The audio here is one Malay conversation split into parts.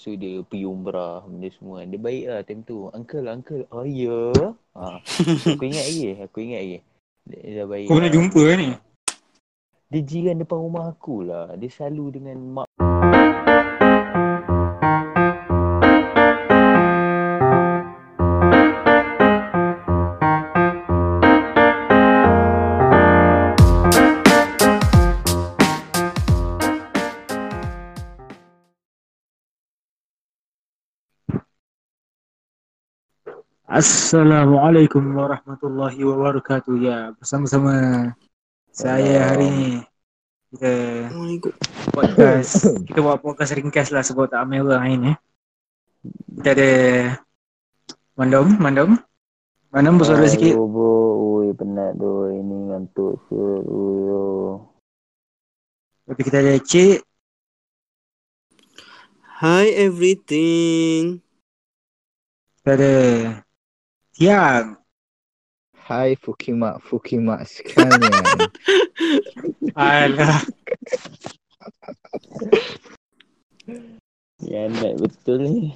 So dia pergi umrah benda semua Dia baik lah time tu Uncle, uncle Oh ya yeah. ha. Aku ingat lagi Aku ingat lagi Dia dah baik Kau pernah lah. jumpa kan ni? Dia jiran depan rumah aku lah Dia selalu dengan mak Assalamualaikum warahmatullahi wabarakatuh. Ya, bersama-sama saya hari ni kita Assalamualaikum. podcast kita buat podcast ringkas lah sebab tak ramai orang hari ni. Kita ada Mandom, Mandom. Mandom bersuara sikit. Bro Ui penat tu Ini ngantuk siut Ui. Lepas kita ada Cik, Hi everything. kita ada Tiang. Hai Fukimak Fukimak sekalian. Alah, Ya nak betul ni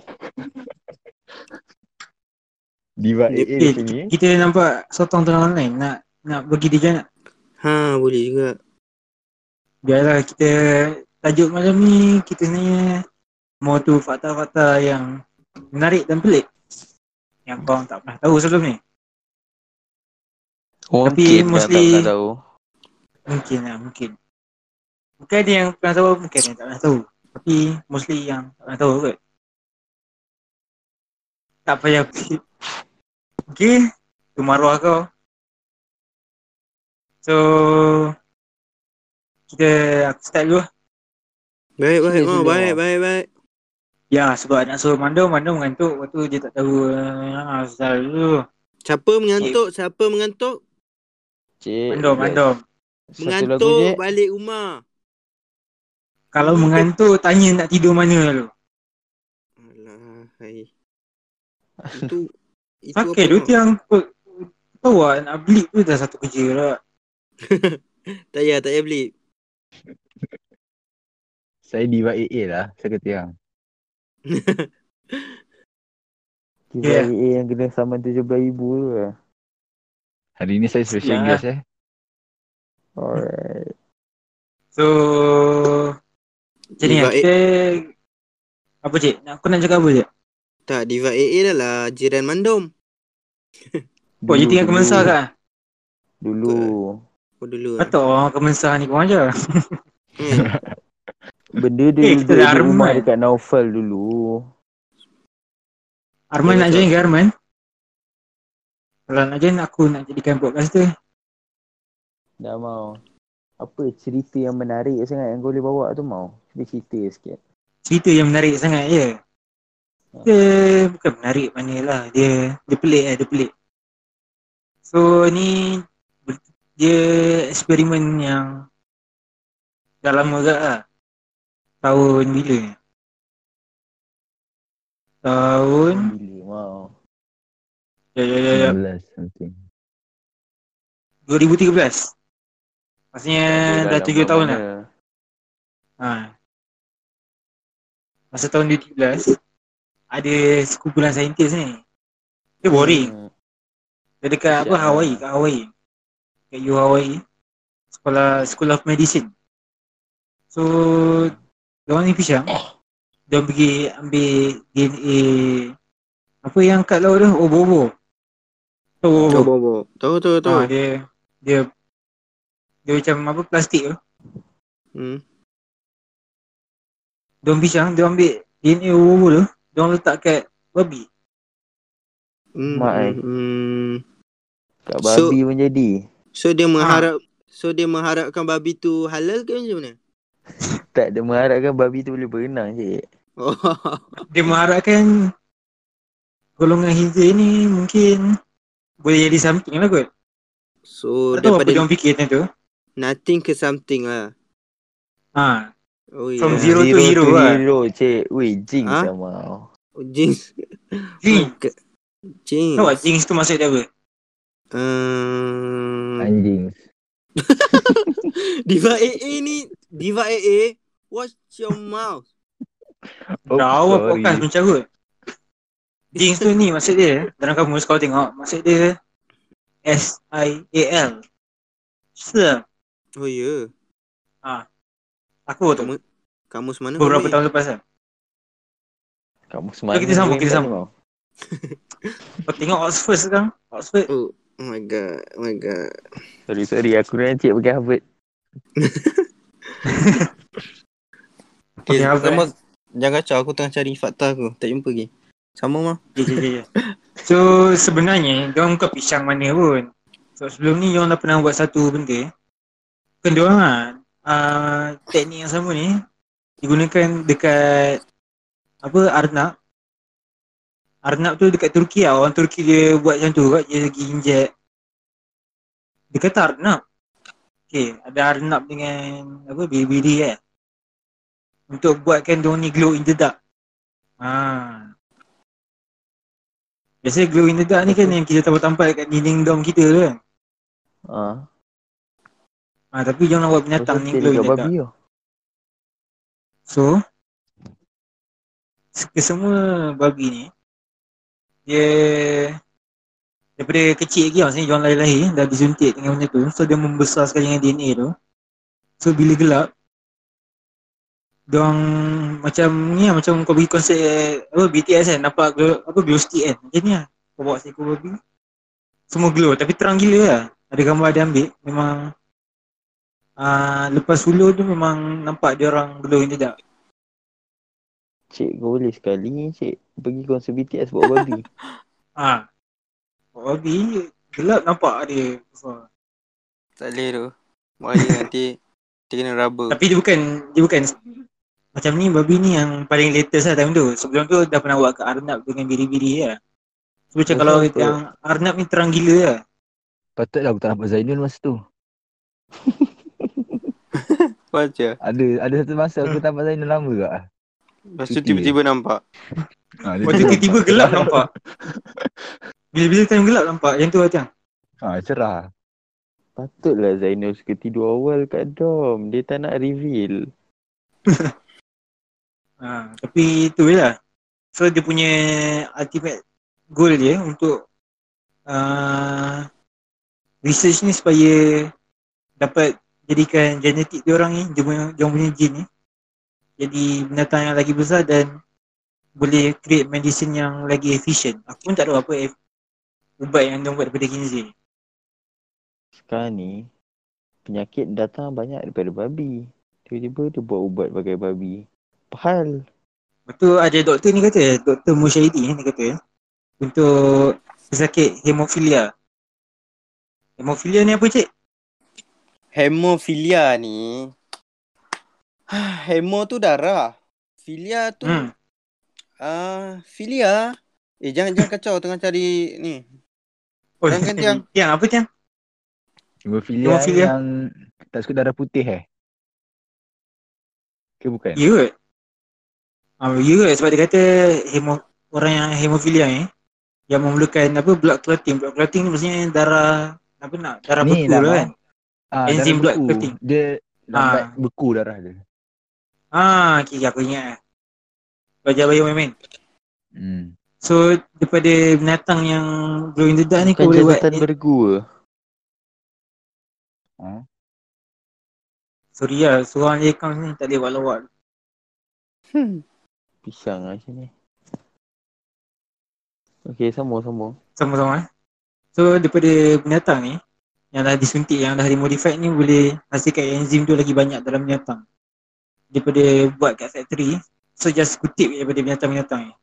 Diva AA di eh, sini. kita nampak sotong tengah online. Nak nak bagi dia nak. Ha boleh juga. Biarlah kita tajuk malam ni kita sebenarnya mau tu fakta-fakta yang menarik dan pelik yang kau tak pernah tahu sebelum ni. Tapi Mungkin mostly- tak pernah tahu Mungkin lah, mungkin. Mungkin ada yang pernah tahu, mungkin ada yang tak pernah tahu. Tapi mostly yang tak pernah tahu kot. Tak payah pelik. Okay, tu maruah kau. So, kita aku start dulu lah. Baik baik sila. baik baik baik. Ya, sebab nak suruh mandom, mandom mengantuk. Lepas tu dia tak tahu uh, asal dulu. Siapa mengantuk? Siapa mengantuk? Cik Mandom, lagu Mengantuk je balik rumah. Kalau mengantuk, tanya nak tidur mana dulu. Alah, hai. Itu itu Sakit tu tiang. Kau tahu lah, nak beli tu dah satu kerja lah. Tak payah, tak payah beli. Saya Diva AA lah. Saya kata yang. Tiba Yeah. AA yang kena saman RM17,000 tu lah Hari ni saya special guest eh. Alright So Jadi yang kita Apa cik? Nak- Aku nak cakap apa cik? Tak, Diva AA dah lah jiran mandom. Oh you tinggal Kemensah kan? Dulu Oh dulu. Kata orang Kemensah ni kau aja Hmm. Benda dia Eh, duduk di rumah dekat Naufal dulu. Arman Ya, nak join ke Arman? Kalau nak join aku nak jadikan podcast tu. Dah mau. Apa cerita yang menarik sangat yang kau boleh bawa tu mau? Cuba cerita sikit. Cerita yang menarik sangat je Dia bukan menarik mana lah Dia dia pelik lah dia pelik. So ni Dia eksperimen yang Dah lama agak lah Tahun bila ni? Tahun Bila mau Ya ya ya ya 19 something. 2013 Maksudnya dah Dah 7 lama tahun mana. lah ha. Masa tahun 2013 Ada sekumpulan saintis ni Dia boring Hmm. Dia dekat apa Siap. Hawaii kat Hawaii Kat U Hawaii Sekolah School of Medicine So Diorang ni pisang Diorang pergi ambil DNA Apa yang kat laut tu Obo-obo Tahu Tahu obo-obo bobo. Tahu tahu tahu. ha, Dia Dia Dia macam apa plastik tu Hmm. Diorang pisang Diorang ambil DNA obo-obo tu Diorang letak kat babi Hmm. Mak, eh. hmm. Kat So- babi pun jadi So dia mengharap So dia mengharapkan babi tu halal ke macam mana? Tak ada mengharapkan babi tu boleh berenang cik Oh. Dia mengharapkan Golongan hijau ni mungkin Boleh jadi something lah kot So Tak tahu apa daripada diorang fikir macam tu nothing ke something lah. Ha, Oh From yeah. zero to hero to lah. hero cik Weh jinx Ha? mau Oh, jinx. Jinx Jinx. Tahu tak jinx tu maksud dia apa? Um, Anjing. Diva AA ni Diva AA Watch your mouth Oh, Dah awal podcast mencarut. Jinx tu ni maksud dia. Dalam kamus kau tengok. Maksud dia S-I-A-L. Sure. Oh ya. Aku tu. Kamu kamus mana? Beberapa kau tahun lepas kan. Kamu semangat. kita sambung, kita sambung. Kau tengok Oxford sekarang. Oxford. Oh, oh my god. Oh my god. Sorry, sorry. Aku dengan cik pergi Harvard. Okay, Okay, sama, jangan kacau aku tengah cari fakta aku. Tak jumpa lagi. Sama mah. Je, je, je. So sebenarnya dia orang bukan pisang mana pun. So sebelum ni dia orang dah pernah buat satu benda. Kan dia orang lah, uh, teknik yang sama ni digunakan dekat apa Arnab. Arnab tu dekat Turki lah. Orang Turki dia buat macam tu kot. Dia lagi inject. Dia kata Arnab. Okay, ada Arnab dengan apa biri-biri kan. Untuk buatkan dia ni glow in the dark. Ah. Biasanya glow in the dark ni kan yang kita tampal-tampal kat dinding dom kita tu kan. Ah. Ha, tapi jangan buat binatang ni glow in the dark. So, kesemua babi ni, dia daripada kecil lagi maksudnya dia orang lahir-lahir dah disuntik dengan benda tu. So, dia membesar sekali dengan DNA tu. So, bila gelap, dia orang macam ni lah, macam kau bagi konsep apa BTS kan, nampak glow, apa glow stick kan. Macam ni lah. Kau bawa seekor babi. Semua glow tapi terang gila lah. Ada gambar dia ambil, memang uh, lepas hulu tu memang nampak dia orang glow the dark. Cik kau boleh sekali ni cik. Pergi konsert BTS bawa babi. Ha. Babi gelap nampak dia besar. Tak boleh tu. Bahaya nanti dia kena rubber. Tapi dia bukan dia bukan macam ni babi ni yang paling latest lah time tu. Sebelum tu dah pernah buat ke Arnab dengan biri-biri lah. So macam Betul, kalau betul. yang Arnab ni terang gila lah. Patutlah aku tak nampak Zainul masa tu. Baca. Ada ada satu masa aku tak nampak Zainul lama ke? Lepas tu tiba-tiba nampak. Ha, Lepas tu tiba-tiba gelap nampak. Bila-bila time gelap nampak. Yang tu macam. Ha, cerah. Patutlah Zainul suka tidur awal kat dom. Dia tak nak reveal. Ha, tapi tu lah. So dia punya ultimate goal dia untuk uh, research ni supaya dapat jadikan genetik dia orang ni, dia punya, dia punya gene ni jadi binatang yang lagi besar dan boleh create medicine yang lagi efficient. Aku pun tak tahu apa ef- ubat yang dia buat daripada ginseng. Sekarang ni, penyakit datang banyak daripada babi. Tiba-tiba dia buat ubat pakai babi. Apa hal? Betul ada doktor ni kata, Doktor Musyahidi ni kata untuk pesakit hemofilia. Hemofilia ni apa cik? Hemofilia ni. Hemo tu darah. Filia tu Hmm. ah filia. Eh jangan jangan kacau tengah cari ni. Oh, Yang kan, Tiang? Tiang apa Tiang? Hemofilia, Hemofilia. yang tak suka darah putih eh? Ke bukan? Ya kot. Ah, ya kot sebab dia kata hemo, orang yang hemofilia ni yang memerlukan apa blood clotting. Blood clotting ni maksudnya darah apa nak darah Ni beku lah kan. Ah, Enzim darah blood beku. clotting. Dia lambat Ah. beku darah dia. Ah, okay, okay, aku ingat. Belajar bio main Hmm. So daripada binatang yang glow in the dark ni kau boleh buat jabatan bergu ke? Ha? Sorry lah, seorang je account ni tak boleh buat lawak. Hmm. Pisang lah macam ni. Okay, sambung-sambung. Sama-sama eh. So daripada binatang ni yang dah disuntik, yang dah dimodified ni boleh hasilkan enzim tu lagi banyak dalam binatang. Daripada buat kat factory, so just kutip daripada binatang-binatang ni.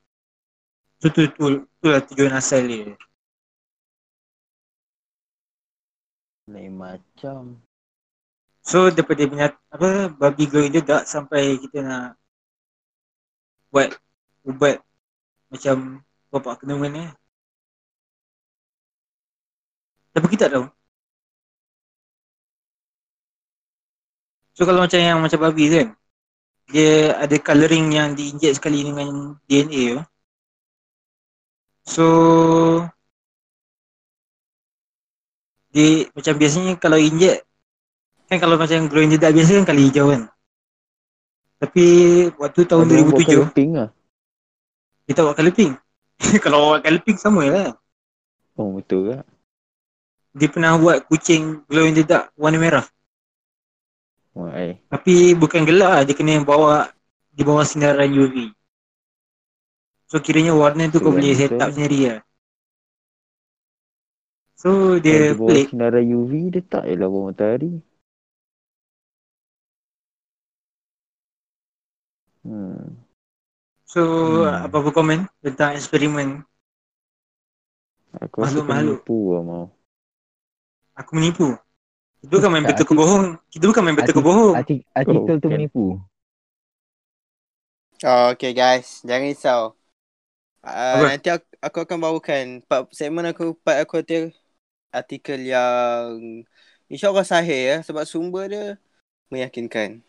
So tu, tu, tu lah tujuan asal dia. Lain macam. So daripada binat apa babi the dark sampai kita nak buat ubat macam bapak kena mana. Tapi kita tak tahu. So kalau macam yang macam babi kan dia ada colouring yang diinject sekali dengan DNA tu. So dia macam biasanya kalau inject kan kalau macam glow in the dark biasa kan kali hijau kan. Tapi waktu tahun Ada buat 2007 colour pink lah. kita buat pink. Kalau buat colour pink sama lah. Oh betul ke? Dia pernah buat kucing glow in the dark warna merah. Wah, eh. Tapi bukan gelap lah, dia kena bawa di bawah sinaran UV. So kiranya warna tu kau Keren boleh set up sendiri lah. So dia di bawah pelik. sinaran UV dia tak je lah bawah matahari. Hmm. So Hmm. apa-apa komen tentang eksperimen Aku rasa Makhluk-makhluk. menipu lah mau. aku menipu. Itu bukan main betul ke arti- bohong. Kita bukan main betul ke arti- bohong. Artik- artikel tu kan. menipu. Oh, okay guys, jangan risau. Uh, nanti aku, aku akan bawakan part segmen aku part aku artikel, artikel yang insyaAllah sahih ya sebab sumber dia meyakinkan.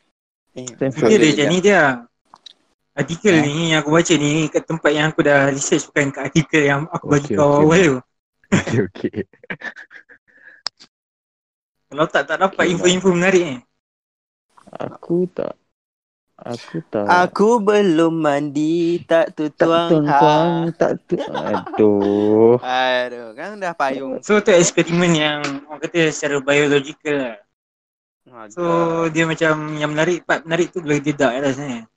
Eh. Dia dia macam ni dia. Artikel Ha? ni yang aku baca ni kat tempat yang aku dah research bukan kat artikel yang aku bagi Okey, kau okey. awal tu. Okey okey. Kalau tak tak dapat info-info menarik ni. Aku tak. Aku tak. Aku belum mandi tak tak tutuang tuang tuang tak tu. Aduh. Aduh, kan dah payung. So tu eksperimen yang orang kata secara biological lah. So dia macam yang menarik, part menarik tu in the dark lah sebenarnya.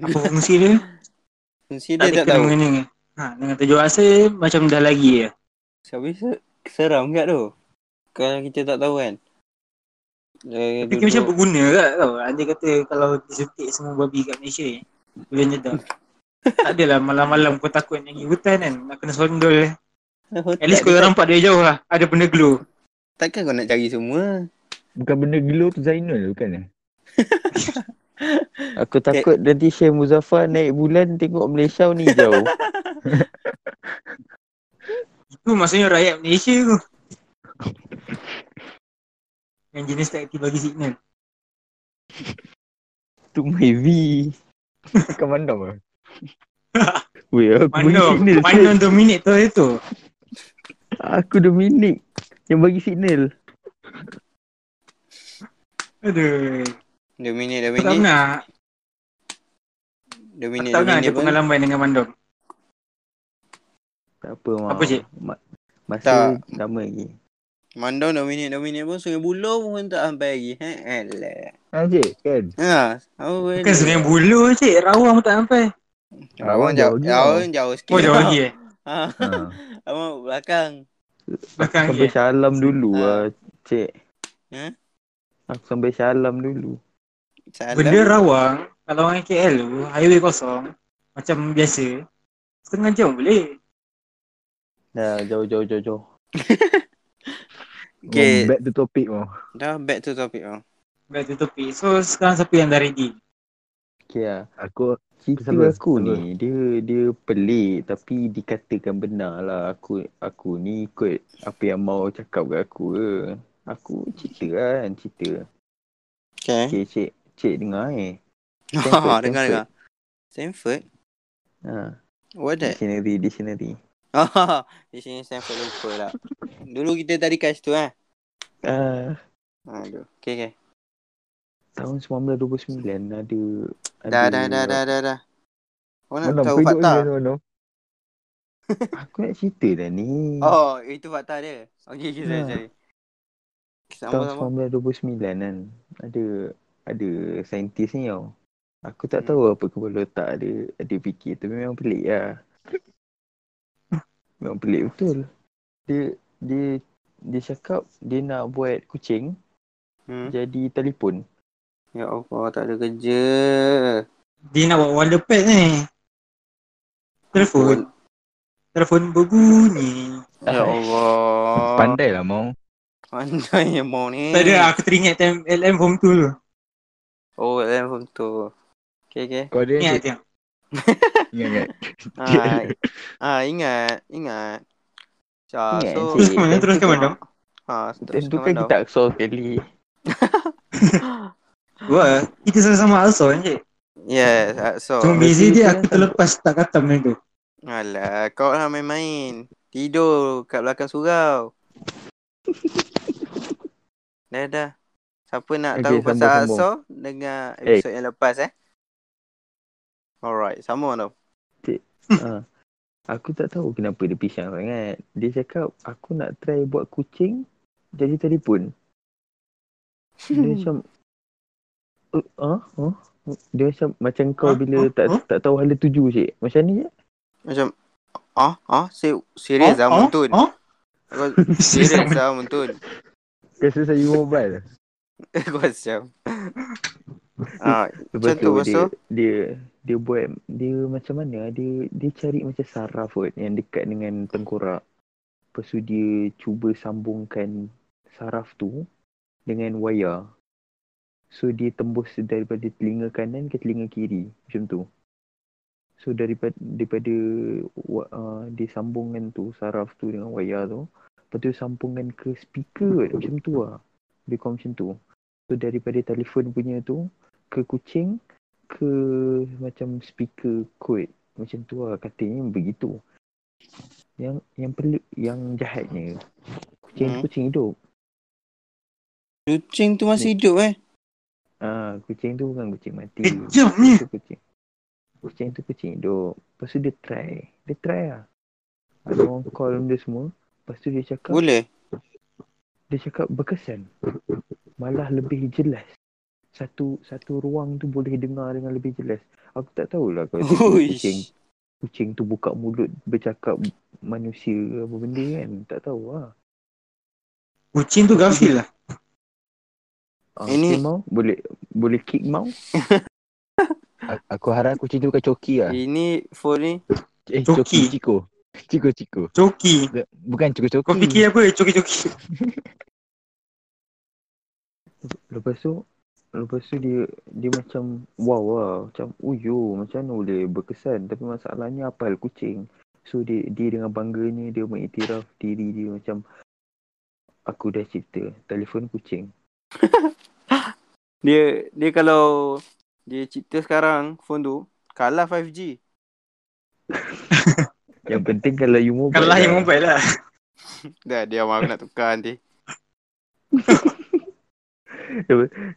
Apa fungsi dia? Fungsi tak dia ada tak tahu. kena-mengena. Ha, dengan tujuh asa macam dah lagi ya. Tapi se- seram kat tu. Kalau kita tak tahu kan. Dia Tapi macam berguna kat tau. Andai kata kalau disuntik semua babi kat Malaysia ni. Boleh nyedak. tak adalah malam-malam kau takut nak pergi hutan kan. Nak kena sondol. At least kau nampak dari jauh lah. Ada benda glow. Takkan kau nak cari semua. Bukan benda glow tu Zainul bukan eh? Aku takut nanti Syekh Muzaffar naik bulan tengok Malaysia ni jauh. Itu maksudnya rakyat Malaysia tu. Yang jenis tak aktif bagi signal. tu my V. Bukan mandam ke? Weh, aku bagi Mandom. signal. Mandom dominate tu itu. Aku Dominic yang bagi signal. Aduh. Dua minit, dua Aku tak pernah. Dua Aku minit, tak pernah ada pengalaman dengan mandom. Tak apa mau. Apa, Cik? Ma- masa Tak. lama lagi. Dua minit, dua minit pun sungai buloh pun tak sampai lagi. Ha, alah. Anjir kan? Ha, apa boleh. Bukan sungai bulu cik. Rawang pun tak sampai. Rawang Rawang jauh, jauh jauh, lagi jauh sikit. Oh jauh lagi eh. Ha, Ha. abang belakang. Belakang Sampai lagi eh. salam dulu Ah. lah, cik. Ha? Aku sampai salam dulu. Salam. Benda rawang. Kalau orang KL tu. Highway kosong. Macam biasa. Setengah jam boleh. Dah jauh jauh jauh jauh. Okay, Back to topic mau. dah back to topic oh. Back to topic. So sekarang siapa yang dah ready? Okay lah. Aku Cerita Sabar, aku sabar. ni dia dia pelik tapi dikatakan benar lah aku aku ni ikut apa yang mau cakap kat aku ke. Aku cerita kan cerita. Okay. Okay cik cik dengar eh. Ha, dengar dengar. Stanford? Ha, What that? dictionary dictionary. Ah, di sini Stanford lupa lah. Dulu kita tadi kat situ eh. Ah, Aduh. Okay, okay. tahun 1929 ada Dah, ada dah, dah, dah, dah, dah. Kau nak Mandam tahu fakta? Mandam. Aku nak cerita dah ni. Oh, itu fakta dia. Okay, sorry, Ha. sorry. tahun Sama-sama. 1929 kan ada ada saintis ni tau. Aku tak Hmm. tahu apa kepala otak dia dia fikir tapi memang pelik lah. memang pelik betul. Dia dia dia cakap dia nak buat kucing Hmm. jadi telefon. Ya Allah, tak ada kerja. Dia nak buat wonder pad ni. Telefon. Telefon berbunyi. Ya Allah. Pandai lah mau. Pandai yang mau ni. Tak ada aku teringat time LM form tu tu. Oh, level tu. Okay, okay. Kau ada Ingat tengok. Ingat ingat. Ah, ah ingat, ingat. Ja, Ingat, so, Cik. Terus ke mana? Terus ke mana? ha, Tentu teruskan kan kita aksor sekali. Wah, kita sama-sama also kan cik. Yes, ah, so. Cuma busy dia aku dah terlepas tak kata benda tu. Alah, kau lah main-main. Tidur kat belakang surau. dah, dah. Siapa nak Okey, tahu sambung, pasal sambung. Dengar Eh. episod yang lepas eh. Alright, sama tau. ha. Aku tak tahu kenapa dia pisang sangat. Dia cakap aku nak try buat kucing jadi telefon. Dia macam uh, ah, ah, dia macam macam kau Ah, bila ah, tak ah. tak tahu hala tuju cik. Macam ni je. Macam ah ah se- serius ah oh, Muntun. oh. Aku serius ah Muntun. Rasa saya mobile. Aku macam. Ah, Macam tu, dia, dia dia buat dia macam mana dia dia cari macam saraf kot yang dekat dengan tengkorak. Lepas tu dia cuba sambungkan saraf tu dengan wayar. So dia tembus daripada telinga kanan ke telinga kiri macam tu. So daripada daripada uh, dia sambungkan tu saraf tu dengan wayar tu. Lepas tu sambungkan ke speaker kot macam tu lah. Lebih kurang macam tu. So daripada telefon punya tu ke kucing ke macam speaker kot. Macam tu lah katanya begitu. Yang yang perlu yang jahatnya. Kucing Hmm. kucing hidup. Kucing tu masih hidup eh. ah kucing tu bukan kucing mati. Kejamnya. tu kucing. Kucing tu kucing hidup. Lepas tu dia try. Dia try lah. Ada orang call dia semua. Lepas tu dia cakap Boleh. Dia cakap berkesan malah lebih jelas satu satu ruang tu boleh dengar dengan lebih jelas aku tak tahulah kalau kucing kucing tu buka mulut bercakap manusia ke apa benda kan tak tahu lah Kucing tu gafil lah. ah, Ini- mau boleh boleh kick mau Aku harap kucing tu bukan coki lah. Ini phone ni. Eh, Coki. coki Ciko. Ciko Ciko. Coki. Bukan Ciko Kau fikir apa? Coki-coki. lepas tu lepas tu dia dia macam wow lah macam uyo macam mana boleh berkesan tapi masalahnya apa hal kucing so dia dia dengan bangganya dia mengiktiraf diri dia macam aku dah cipta telefon kucing Dia dia kalau dia cipta sekarang phone tu kalah 5G. yang penting kalau you mobile yang lah. mobile lah. Dah dia mau aku nak tukar nanti.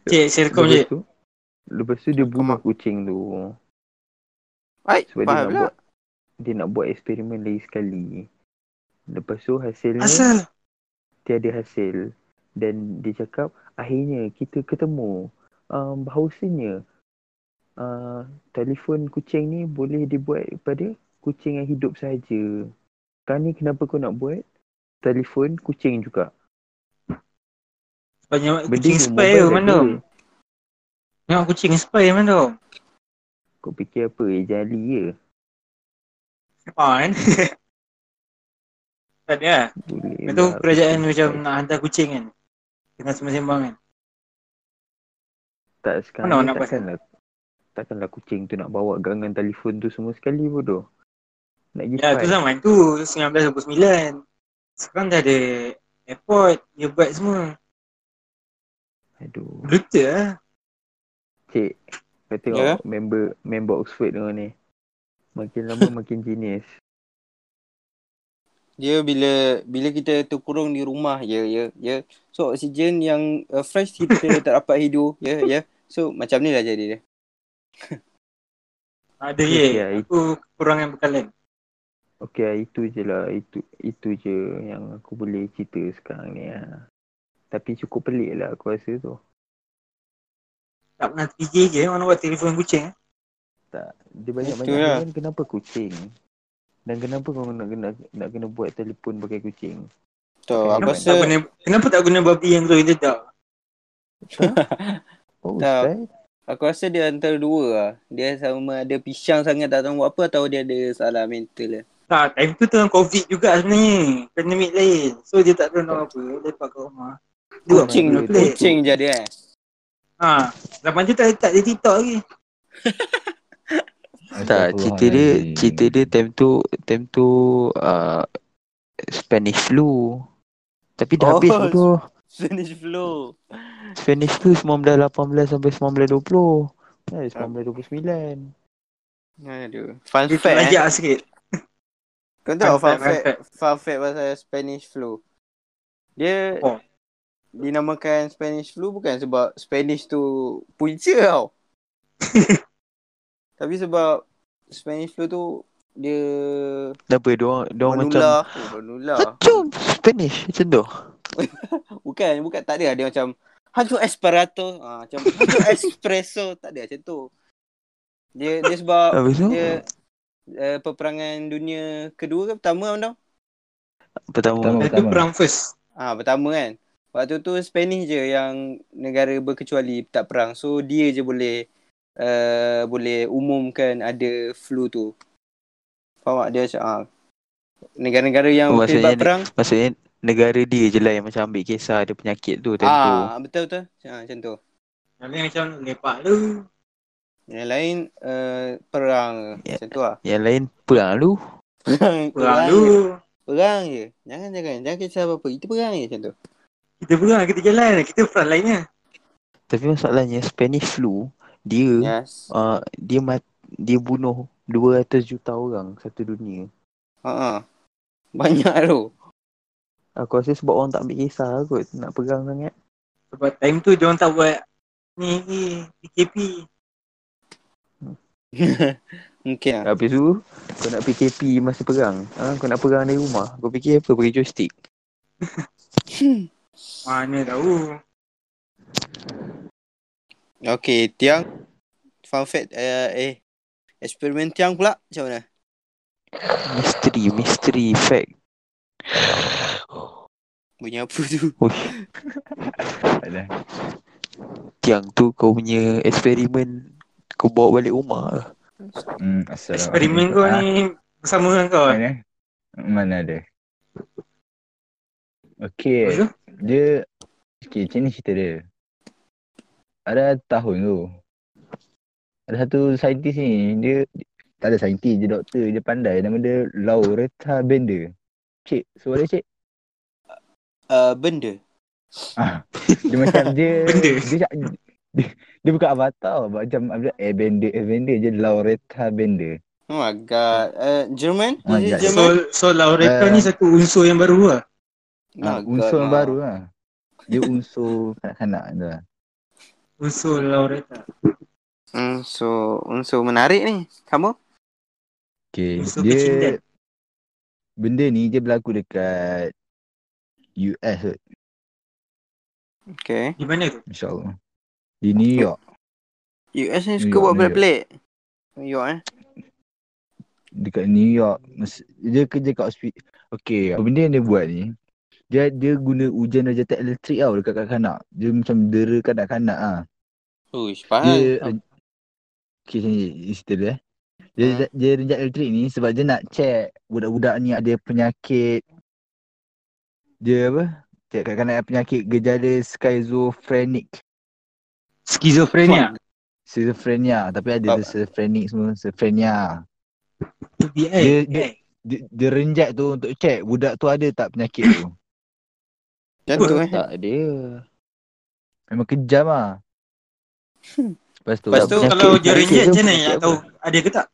Cik, lepas je. tu lepas tu dia bunuh kucing tu Ai, sebab dia nak pula. buat dia nak buat eksperimen lagi sekali. Lepas tu hasilnya Asal. tiada hasil dan dia cakap akhirnya kita ketemu um, bahawasanya uh, telefon kucing ni boleh dibuat pada kucing yang hidup sahaja. Sekarang ni kenapa kau nak buat telefon kucing juga? Banyak Benda kucing spy tu tak mana? Tengok kucing spy mana? Kau fikir apa? Ejen Ali ke? Ah kan? Tak ada lah. Boleh Lepas tu lah, kerajaan macam nak hantar kucing kan. Tengah sembang-sembang kan. Tak sekarang Mana nak takkanlah takkanlah kucing tu nak bawa gangan telefon tu semua sekali bodoh. Nak pergi Ya tu zaman tu 1929. Sekarang dah ada airport. Dia buat semua. Aduh. Brutal lah. Cik, kau tengok Ya? member member Oxford tengok ni. Makin lama makin genius. Dia bila bila kita terkurung di rumah ya ya ya. So oksigen yang uh, fresh kita tak dapat hidup ya ya. So macam ni lah jadi dia. Ada Ya, ye. ya, Aku kekurangan bekalan. Okey lah, itu je lah. Itu itu je yang aku boleh cerita sekarang ni lah. Tapi cukup pelik lah aku rasa tu. Tak pernah terfikir je mana buat telefon kucing. eh. Tak. Dia banyak-banyak Itulah. haiwan kenapa kucing? Dan kenapa kau nak kena nak kena buat telefon pakai kucing? Tu Okay, aku Kenapa rasa tak guna, kenapa tak guna babi yang tu kita tak? Oh, Tak. Ustaz. aku rasa dia antara dua lah. Dia sama ada pisang sangat tak tahu buat apa atau dia ada salah mental lah. Tak, time tu tengah covid juga sebenarnya. Pandemik lain. So dia tak tahu nak apa. Lepak kat rumah. Dia buat Kucing pelik. kucing je dia eh. Ha. Zaman tu tak, tak ada TikTok lagi. Tak, cerita dia cerita dia time tu time tu uh, Spanish flu. Tapi dah Oh, habis tu. Spanish flu. Spanish flu 1918 sampai 1920. Eh, 1929. Aduh. Fun Dia fact eh. sikit. Kau tahu Fun fact, fact, fun fact pasal Spanish flu. Dia Oh. dinamakan Spanish flu bukan sebab Spanish tu punca tau. Tapi sebab Spanish flu tu dia Kenapa dia orang dia orang macam. Oh, menular. Macam Spanish macam tu. Bukan, bukan tak ada dia macam Hajo Esperato. Ah, macam Hajo Espresso. Tak ada macam tu. Dia dia sebab Habis tu dia uh, peperangan dunia kedua ke pertama tau? pertama. Pertama. Itu perang first. Ah, pertama kan. Waktu tu Spanish je yang negara berkecuali tak perang. So dia je boleh uh, boleh umumkan ada flu tu. Faham tak? Dia macam ah, negara-negara yang Oh, terlibat maksudnya perang Maksudnya negara dia je lah yang macam ambil kisah ada penyakit tu tentu. ah betul betul. Ah, macam tu. Yang lain macam lepak tu. Yang lain uh, perang Ya. macam tu lah. Yang lain perang lu. Perang, Perang perang, je. Perang je. Jangan jangan jangan kisah apa-apa. Itu perang je macam tu. Kita perang, kita jalan. Kita front line lah. Tapi masalahnya Spanish flu dia Yes. uh, dia mat, dia bunuh 200 juta orang satu dunia. Ha ah. Banyak tu. Aku rasa sebab orang tak ambil kisah kot nak perang sangat. Sebab time tu dia orang tak buat ni, ni PKP. Mungkin lah. Habis tu kau nak PKP masa perang. Ha, kau nak perang dari rumah. Kau fikir apa? Pakai joystick. Mana tahu. Okay, Tiang. Fun fact. Uh, eh. Eksperimen Tiang pula. Macam mana? Misteri, misteri fact. Bunyi apa tu? Alah. Tiang tu kau punya eksperimen kau bawa balik rumah lah. Hmm, Assalamualaikum. Eksperimen kau Ah, ni bersama dengan kau. Mana? Mana ada? Okay. Dia Okay macam ni cerita dia Ada tahun tu Ada satu saintis ni Dia Tak ada saintis Dia doktor Dia pandai Nama dia Lauretta Bender Cik Suara cik Uh, benda. ah, Dia macam dia Benda. Dia, dia, dia bukan avatar Macam Airbender Airbender je Lauretta Bender Oh my god. Uh, German? Oh my Is it God. So, German? so Lauretta Eh. ni satu unsur yang baru lah. Oh ah, God, Unsur yang baru lah Dia unsur kanak-kanak tu lah Unsur Lauretta. Hmm, so, unsur menarik ni. Kamu? Okay, Unsur dia kecintaan. benda ni dia berlaku dekat US Okay. Di mana tu? insyaAllah. Di New York. US ni New suka York, buat New York. pelik-pelik. New York eh. Dekat New York. Dia kerja kat hospital. Okay, apa benda yang dia buat ni, dia dia guna ujian rajatan elektrik tau dekat kanak-kanak. Dia macam dera kanak-kanak ah. Uish, Dia faham. ren- Okay, macam ni cerita dia eh. Dia, Hmm. dia renjak elektrik ni sebab dia nak check budak-budak ni ada penyakit dia apa? Check kanak-kanak ada penyakit gejala schizophrenic. Skizofrenia. Schizophrenia tapi ada dia schizophrenic semua schizophrenia. Dia, dia, dia, dia renjak tu untuk check budak tu ada tak penyakit tu. Macam tu eh. Tak ada. Memang kejam ah. Lepas tu, Lepas tu, penyakit- Kalau dia renjat macam mana nak tahu ada ke tak?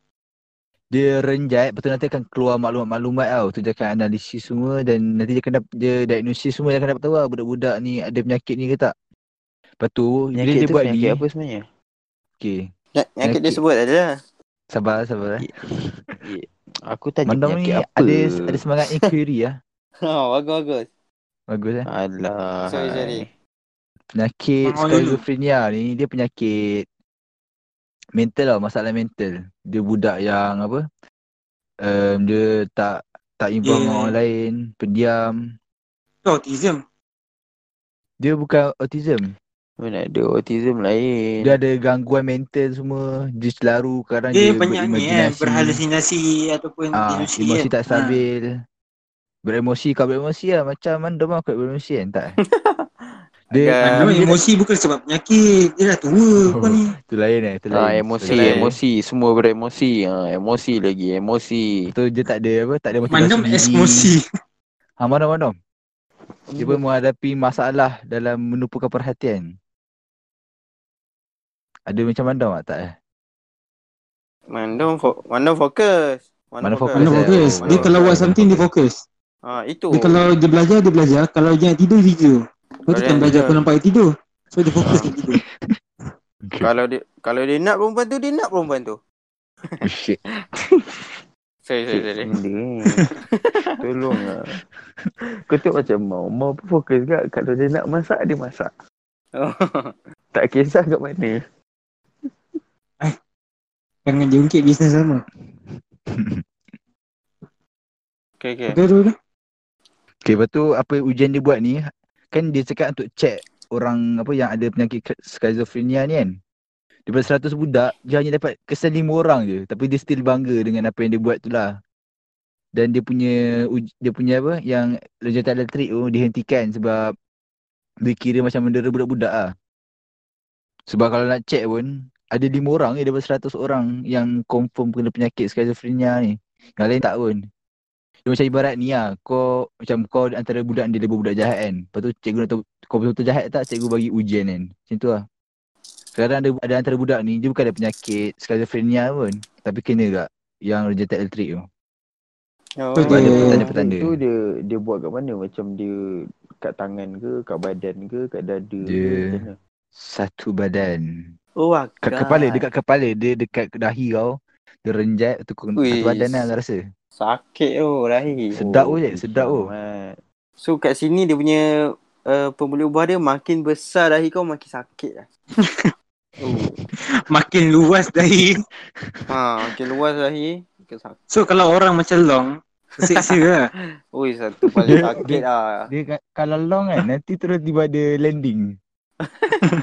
dia renjat lepas tu nanti akan keluar maklumat-maklumat tau. Tu dia akan analisis semua dan nanti dia akan dia diagnosis semua dia akan dapat tahu lah budak-budak ni ada penyakit ni ke tak. Lepas tu bila Penyakit dia tu buat ni, penyakit apa sebenarnya? okay. Ya, Penyakit dia sebut ada. Sabar sabar eh. Aku tanya Mandam ni penyakit apa? ada ada semangat inquiry ah. Oh, bagus bagus. Bagus eh. Alah. Sorry, sorry. Penyakit schizophrenia ni dia penyakit mental tau, masalah mental. Dia budak yang apa? Um, dia tak tak involve dengan orang lain, pendiam. Autism. Dia bukan autism. Mana ada autism lain. Dia ada gangguan mental semua. Dia selalu kadang Dia dia, banyak ni eh, berhalusinasi ataupun Ah, delusi emosi kan. tak stabil. Beremosi kau beremosi lah macam mana mah kau beremosi kan tak? dia Agak- Ah, dia, emosi bukan sebab penyakit. Dia dah tua kau ni. tu lain eh, tu lain. Ah, emosi, Tu lain. emosi, semua beremosi. Ah, emosi lagi, emosi. Tu dia tak ada apa, tak ada motivasi Mandam emosi. Ha, mana mana. Dia pun menghadapi masalah dalam menumpukan perhatian. Ada macam mandam tak? eh? Mandom fo- Mandom fokus. Mandam fokus. Mana eh, fokus. Dia oh, kalau buat something dia fokus. Ha, itu. Dia kalau dia belajar dia belajar. Kalau dia tidur dia tidur. Tu Kalau kan dia belajar kau nampak dia tidur. So dia fokus dia tidur. Okay. Kalau dia kalau dia nak perempuan tu dia nak perempuan tu. Oh, shit. Sorry, sorry, sorry. benda ni. Tolong lah. Kau tengok macam mau. Mau pun fokus kat kalau dia nak masak, dia masak. Oh. Tak kisah kat mana. Jangan diungkit bisnes sama. Okay, okay. Betul betul. Okay, lepas tu apa ujian dia buat ni, kan dia cakap untuk check orang apa yang ada penyakit skizofrenia ni kan. Daripada 100 budak, dia hanya dapat kesan 5 orang je. Tapi dia still bangga dengan apa yang dia buat tu lah. Dan dia punya, dia punya apa, yang lejata elektrik tu dihentikan sebab dia kira macam mendera budak-budak lah. Sebab kalau nak check pun, ada 5 orang je daripada 100 orang yang confirm kena penyakit skizofrenia ni. Yang lain tak pun. Dia macam ibarat ni lah, kau macam kau antara budak ni dia budak jahat kan. Lepas tu cikgu nak tahu kau betul-betul jahat tak, cikgu bagi ujian kan. Macam tu lah. Sekarang ada, ada antara budak ni, dia bukan ada penyakit skizofrenia pun. Tapi kena tak yang rejected elektrik tu. Oh, Tu Sebab ada dia- petanda-petanda. Itu dia dia buat kat mana? Macam dia kat tangan ke, kat badan ke, kat dada ke, Dia- mana? Satu badan. oh my Kat kepala, dekat kepala. Dia dekat dahi kau. Dia renjat, tu kau satu badan lah rasa. Sakit oh dahi. Sedap oh, je, sedap oh. Selamat. So kat sini dia punya uh, pembuluh ubah dia makin besar dahi kau makin sakit lah. oh. Makin luas dahi. Ha, makin luas dahi. So kalau orang macam long, tersiksa lah. Ui, satu paling sakit lah. Dia kat- kalau long kan, nanti terus tiba ada landing.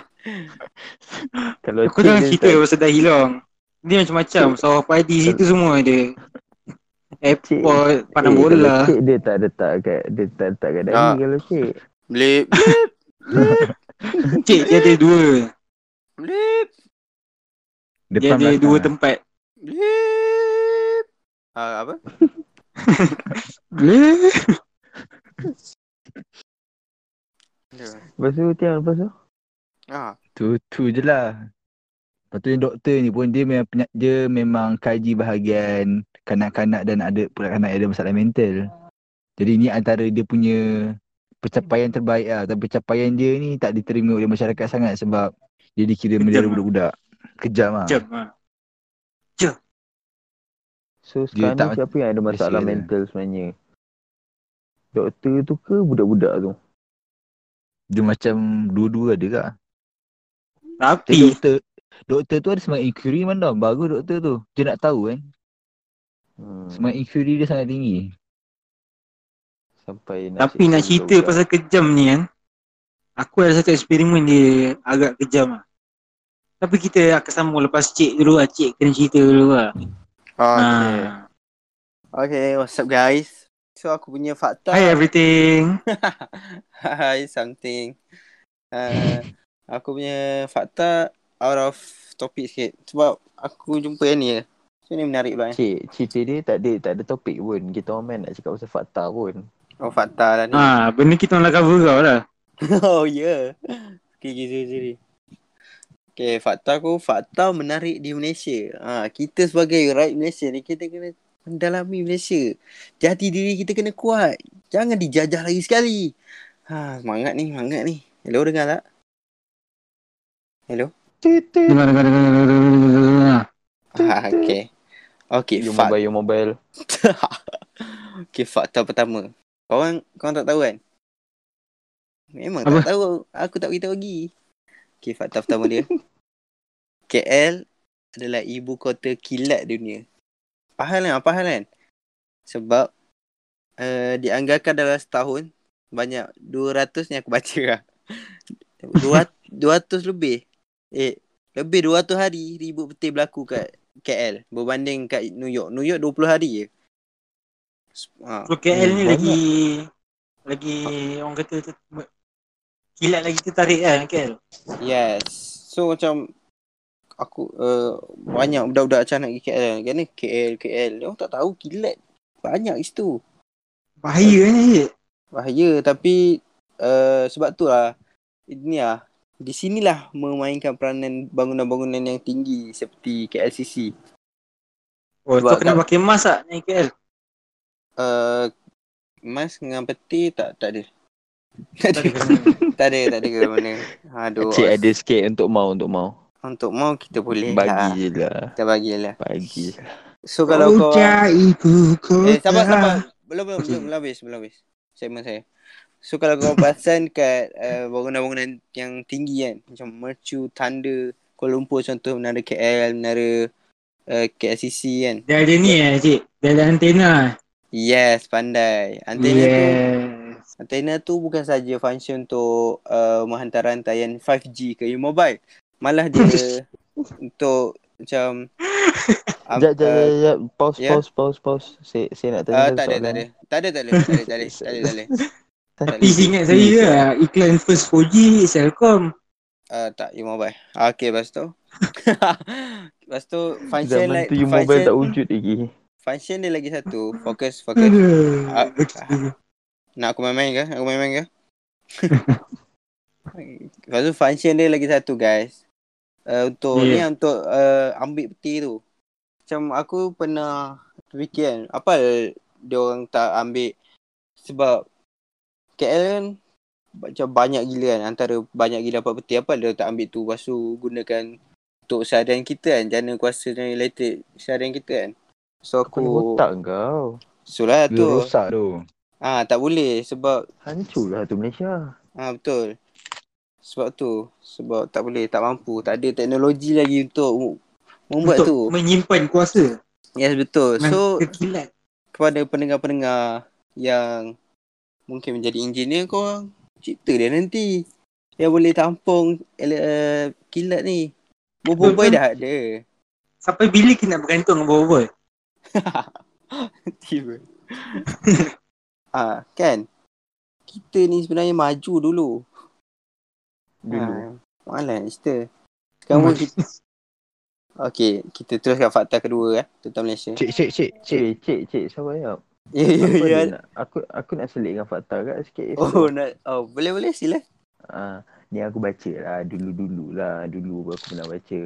Kalau Kau cik jangan dia cerita tak- pasal dahi long. Dia macam-macam. Sawah padi situ semua ada. Airport, pandang eh, bola. Cik dia tak letak kat, dia tak letak kat dahi Ah. kalau cik. Blip, Cik dia ada dua. Blip, Dia Depan ada belakang. dua tempat. blip. Ah, apa? Boleh. Lepas tu, Tiang, lepas tu? Ah, Tu tu je lah. Lepas tu yang doktor ni pun dia memang dia memang kaji bahagian kanak-kanak dan ada pula kanak ada masalah mental. Jadi ni antara dia punya pencapaian terbaik lah. Tapi pencapaian dia ni tak diterima oleh masyarakat sangat sebab dia dikira Kejam mendera lah. budak-budak. Kejam lah. Jom. Ha. So Dia sekarang tak ni siapa yang ada masalah Malaysia dia. mental sebenarnya? Doktor tu ke budak-budak tu? Dia macam dua-dua ada kak. Tapi doktor doktor tu ada semangat inquiry mana tau. Bagus doktor tu. Dia nak tahu kan. Hmm. Semangat inquiry dia sangat tinggi. Sampai nak tapi nak cerita budak-budak. pasal kejam ni kan. Aku ada satu eksperimen dia agak kejam lah. Tapi kita akan sambung lepas cik dulu lah. Cik kena cerita dulu lah. okay. Ha. Okay, what's up guys? So aku punya fakta. Hi everything. Hi something. Uh, aku punya fakta out of topic sikit. Sebab aku jumpa yang ni je. So ni menarik pula eh. Cik, cerita dia tak ada tak ada topik pun. Kita orang main nak cakap pasal fakta pun. Oh fakta lah ni. Ha, benda kita nak cover kau lah. oh. Yeah. Okay, okay, sorry, sorry. Okay, fakta aku, fakta menarik di Malaysia. Ha, kita sebagai rakyat Malaysia ni, kita kena mendalami Malaysia. Jati diri kita kena kuat. Jangan dijajah lagi sekali. Ha, semangat ni, semangat ni. Hello, dengar tak? Hello? Dengar, dengar, dengar, dengar, dengar, dengar, dengar. Ha, okay. Okay, Your fakta. mobile, mobile. okay, fakta pertama. Korang, korang tak tahu kan? Memang Apa? tak tahu. Aku tak beritahu lagi. Okay, fakta pertama dia. KL adalah ibu kota kilat dunia. Faham kan? Faham kan? Sebab uh, dianggarkan dalam setahun banyak 200 ni aku baca lah. 200, 200 lebih. Eh, lebih 200 hari ribut betul berlaku kat KL berbanding kat New York. New York 20 hari je. Ha. So KL ni Hmm, lagi lagi orang kata tu, kilat lagi tertarik kan KL. Yes. So macam aku uh, banyak budak-budak macam nak pergi KL. Kerana KL, KL. Dia orang tak tahu kilat. Banyak kat situ. Bahaya kan ni. Bahaya tapi uh, sebab tu lah. Ini lah. Di sinilah memainkan peranan bangunan-bangunan yang tinggi seperti KLCC. Oh, tu Sebab kena kan- pakai mask tak ni KL? Uh, mas dengan peti tak tak ada. Kena. tak ada, tak ada ke mana. Aduh. Cik ada sikit untuk mau, untuk mau. Untuk mau kita boleh Bagi lah. je lah. Kita bagilah. Bagi. So kalau kau ibu kota. Eh sabar sabar. Belum belum belum belum habis belum habis. Segmen saya. So kalau kau perasan kat uh, bangunan-bangunan yang tinggi kan macam Mercu, Tanda, Kuala Lumpur contoh menara KL, menara uh, KLCC kan. Dia ada ni eh cik. Dia ada antena. Yes, pandai. Antena tu yes. antena tu bukan saja function untuk uh, menghantar rantaian 5G ke mobile. Malah dia untuk macam am- Sekejap, sekejap, uh, sekejap, sekejap. Pause, ya? pause, pause, pause. Saya, saya nak tanya uh, tak ada, tak ada. Tak ada, tak ada. Tak ada, tak ada. Tak ada, tak ada. Tapi ingat saya lah. Iklan first 4G Selcom. Uh, tak, you mobile. Ah, Okay, lepas tu. lepas tu, function Zaman like, tu you function, mobile tak wujud lagi. function dia lagi satu. Fokus, fokus. Ah. Nak aku main-main ke? Aku main-main ke? lepas tu, function dia lagi satu, guys. Uh, untuk Yeah. ni, untuk uh, ambil peti tu. Macam aku pernah fikir kan, apa dia orang tak ambil sebab KL kan macam banyak gila kan antara banyak gila dapat peti apa dia tak ambil tu lepas tu gunakan untuk seharian kita kan jana kuasa dan elektrik seharian kita kan so aku otak kau. so lah tu rosak tu. ah tak boleh sebab Hancur lah tu Malaysia. ah betul sebab tu sebab tak boleh tak mampu. Tak ada teknologi lagi untuk membuat Untuk tu. menyimpan kuasa. yes betul. So So, kekilat. kepada pendengar-pendengar yang mungkin menjadi engineer korang cipta dia nanti. Yang boleh tampung uh, kilat ni. Boboiboy dah ada. Sampai bila kita nak bergantung dengan bawah Tiba. Ah, kan? Kita ni sebenarnya maju dulu Dulu. ha, malas cerita sekarang pun kita Okay, kita teruskan fakta kedua eh, tentang Malaysia. Cik, cik, cik, cik. Cik, cik, cik, sabar ya. Ya, ya, Apa ya. nak? Aku aku nak selitkan fakta kat sikit. Oh, nak, oh, boleh, boleh, sila. Ah, ni aku baca lah dulu-dulu lah. Dulu aku pernah baca.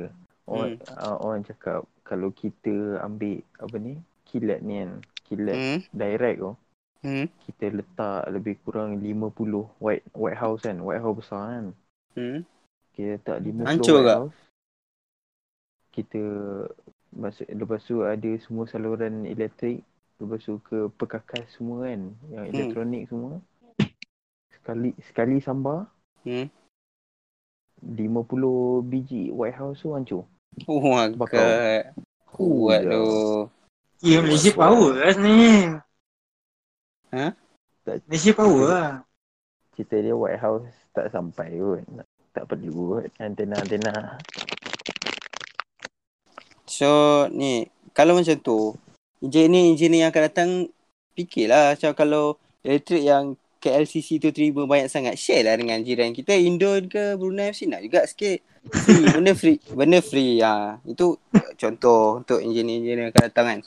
Orang, ah, orang cakap kalau kita ambil apa ni? Kilat ni kan. Kilat Hmm, direct tu. hmm, Kita letak lebih kurang 50 white white house kan. White house besar kan. Hmm. Kita letak 50 Hancur white tak? house. Kita maksud lepas tu ada semua saluran elektrik. Lepas tu ke perkakas semua kan. Yang Hmm. elektronik semua. Sekali sekali sambar. Hmm. 50 biji white house tu hancur. Oh. Kuat tu. Ya, Malaysia power lah sebenarnya. Ha? Tak- Malaysia power lah. Cerita dia white house tak sampai kot. Tak perlu kot antena-antena. So, ni. Kalau macam tu. Engineer-engineer yang akan datang. Fikirlah macam kalau elektrik yang KLCC tu terima banyak sangat. Share lah dengan jiran kita. Indon ke Brunei FC nak juga sikit. Free. Benda free. Benda free. Ha. Itu contoh untuk engineer-engineer yang akan datang kan.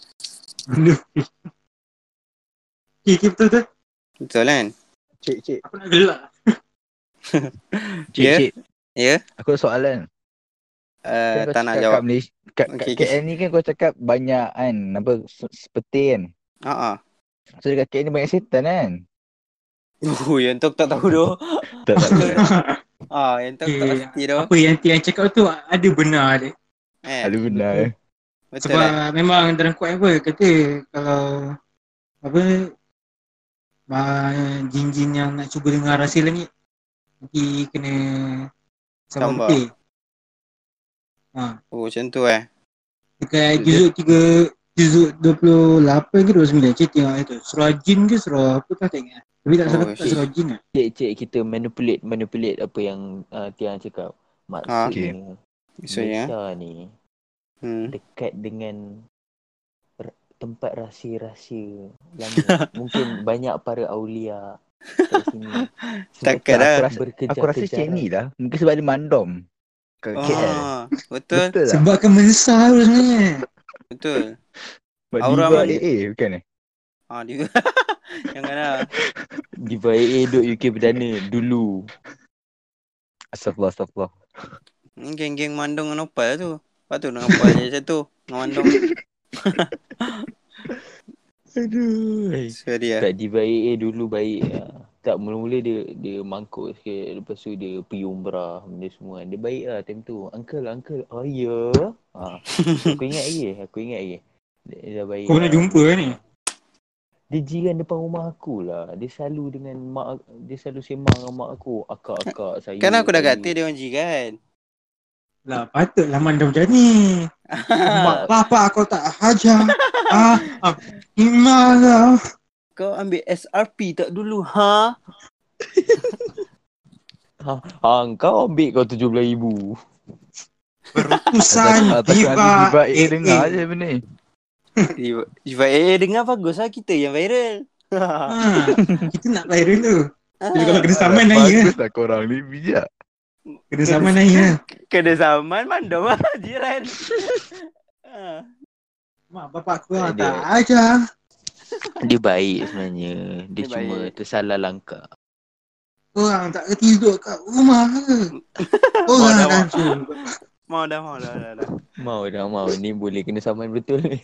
Benda Okay, okay, betul betul. Betul kan? Cik, cik. Aku nak gelak. Cik, Ya? cik. Ya? Aku ada soalan. Uh, Kan tak nak jawab. Kat, Malaysia, kat, kat Okey, okey. KL ni kan kau cakap banyak kan. Apa, se- seperti kan. Ha ah. So dekat KL ni banyak setan kan. Oh, yang tu aku tak tahu doh. Tak, tak. Ah, yang tu aku tak Okay, pasti doh. Apa yang yang cakap tu ada benar dia. Eh, Ada benar eh. betul Sebab kan? memang dalam kuat apa kata kalau apa bah, jin-jin yang nak cuba dengar rasa langit nanti kena sama Tambah. putih. Ha, Oh, macam tu eh. dekat juzuk 3 juzuk 28 ke 29 cik tengok itu. Surah jin ke surah apa tak tak ingat. Tapi tak Oh, salah tak shit. surah jin lah. Cik, cik kita manipulate manipulate apa yang uh, Tiang cakap. Maksudnya Maksudnya. Malaysia ni Hmm. dekat dengan tempat rahsia-rahsia langit. Mungkin banyak para aulia Takkan lah. aku Aku berkejar-kejaran. rasa cik ni lah. Mungkin sebab dia mandom. Ke KL. Ah, betul, Betul tak? Sebabkan mensah tu sebenarnya. betul. Sebab Aura diva? AA bukan eh? Ah, dia Janganlah. Diva AA.UK Perdana dulu. Astagfirullah, astagfirullah. Ni geng-geng mandong dengan opal tu. Lepas tu dengan opal je macam tu. Dengan mandong. Aduh. Sorry lah. Tak Diva AA dulu baik. ah. Tak mula-mula dia dia mangkuk sikit lepas tu dia pergi umrah benda semua kan. Dia baik lah time tu. Uncle, uncle. Oh ya. Yeah. Ha. aku ingat lagi. Aku ingat lagi. Dia, dia dah baik. Kau pernah lah. jumpa kan ni? Dia jiran depan rumah aku lah. Dia selalu dengan mak dia selalu sembang dengan mak aku. Akak-akak saya. Kan aku dah kata dia orang jiran. Lah patutlah mandam macam ni. Mak bapak kau tak hajar. ah, ah, marah. Kau ambil SRP tak dulu, ha? Ha, ha kau ambil kau RM17,000. Berutusan Tak takut tiba. nanti tiba eh, eh, dengar eh. je benda ni. Jiwa eh dengar bagus lah kita yang viral. Ha, kita nak viral tu. Jadi kalau kena saman naik lah. Bagus lah korang ni bijak. Kena saman naik lah. Kena zaman mandam lah jiran. Ah. Mak bapak kau Tak tak ada. ajar. Dia baik sebenarnya. Dia, Dia cuma baik. tersalah langkah. Orang tak tidur kat rumah ke? Orang dah, dah mau. hancur. Mau dah, mau dah, dah, dah. Mau dah mau. Ni boleh kena saman betul ni.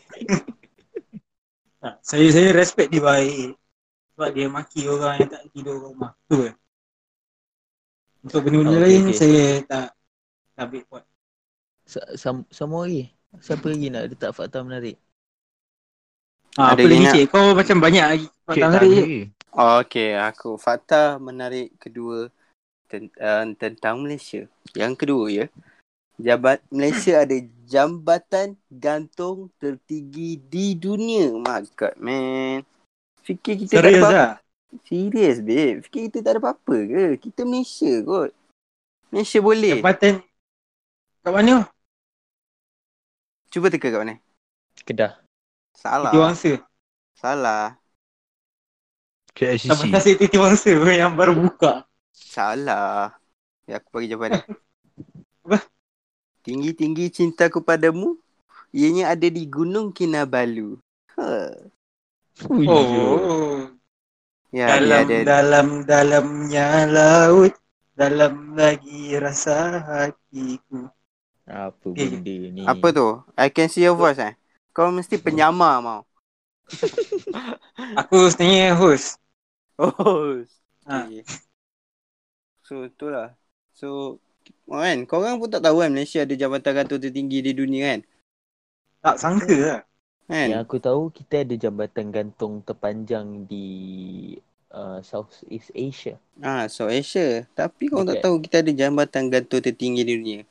Tak, Saya saya respect dia baik. Sebab dia maki orang yang tak tidur kat rumah. Tu kan. Untuk benda-benda Oh, okey, lain okey. saya tak tak ambil buat. Sam- sama lagi. Siapa lagi nak letak fakta menarik? Ha, Ada apa lagi nak- cik? Kau macam banyak lagi. Cik Patang tak hari je. Oh, okay, aku fakta menarik kedua ten- uh, tentang Malaysia. Yang kedua ya. Jabat Malaysia ada jambatan gantung tertinggi di dunia. My god, man. Fikir kita tak Serius apa-apa. lah. Serius, babe. Fikir kita tak ada apa-apa ke? Kita Malaysia kot. Malaysia boleh. Jabatan kat mana? Cuba teka kat mana? Kedah. Salah. Titi Wangsa. Salah. KLCC. Jabatan Siti Titi Wangsa yang baru buka. Salah. Ya, aku bagi jawapan. Apa? Tinggi-tinggi cintaku padamu. Ianya ada di Gunung Kinabalu. Ha. Oh. Ya, dalam dia ada. dalam dalamnya laut dalam lagi rasa hatiku. Apa Eh, benda ni? Apa tu? I can see your voice eh. Kau mesti penyamar mau. Aku sebenarnya host. Oh. Ha. Okay. So, itulah. So, oh, kan, korang pun tak tahu kan Malaysia ada jabatan gantung tertinggi di dunia kan? Tak sangka lah. Kan? Yang aku tahu kita ada jambatan gantung terpanjang di uh, Southeast Asia. Ah, so Asia. Tapi kau tak Dekat- tahu kita ada jambatan gantung tertinggi di dunia.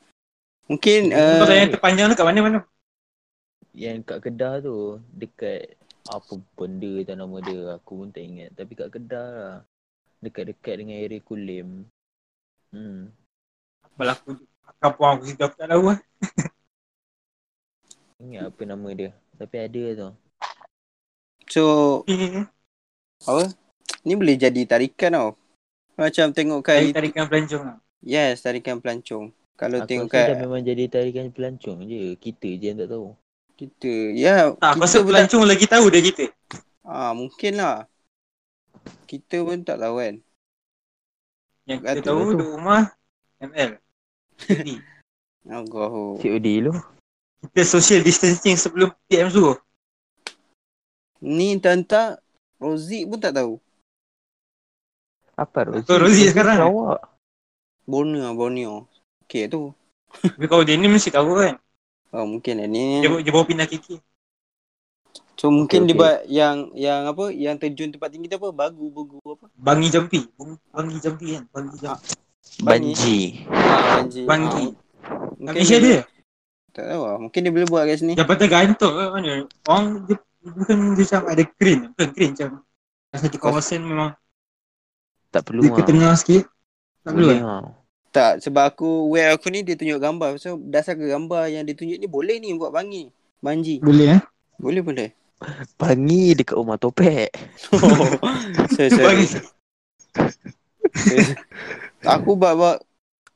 Mungkin Kau uh, yang terpanjang tu kat mana-mana? Yang kat Kedah tu dekat apa benda tak nama dia aku pun tak ingat tapi kat Kedah lah. Dekat-dekat dengan area Kulim. Hmm. Kampung aku situ aku tak tahu lah. Ingat apa nama dia. Tapi ada tu. so Eh, apa? Ni boleh jadi tarikan tau. Macam tengok Tarik tarikan pelancong lah. Yes, tarikan pelancong. Kalau Aku tengok kat memang jadi tarikan pelancong je. Kita je yang tak tahu. kita, ya Tak, aku kita tak, pelancong lagi tahu dah kita. ah, mungkin lah. Kita pun tak tahu kan. Yang kita tahu duduk rumah ML. Jadi, Allah. COD lu. Kita social distancing sebelum PM suruh. Ni tentang Rozik pun tak tahu. Apa Rozi? Kau Rozi sekarang? Sarawak. Borneo, Borneo. Okay tu. Tapi kalau dia ni mesti tahu kan. Oh mungkin lah ni. Dia, dia bawa pindah KK. So mungkin Okey, dia buat yang yang apa? Yang terjun tempat tinggi tu apa? Bagu, bagu apa? Bangi jampi. Bangi jampi kan. Bangi jampi. Banji. Ah, banji. Bangi. Ah, Malaysia dia. Tak tahu lah. Mungkin dia boleh buat kat sini. Jabatan gantung ke mana. Orang dia, bukan dia macam ada crane. Bukan crane macam. Satu kawasan memang Tak perlu dia ke ah. tengah sikit. Tak perlu Boleh kan? ah. Tak, sebab aku wear aku ni dia tunjuk gambar. So dasar ke gambar yang dia tunjuk ni boleh ni buat bangi. Banji. Boleh eh. Boleh boleh. Bangi dekat rumah topek. Oh. sorry, sorry. Bangi. aku buat buat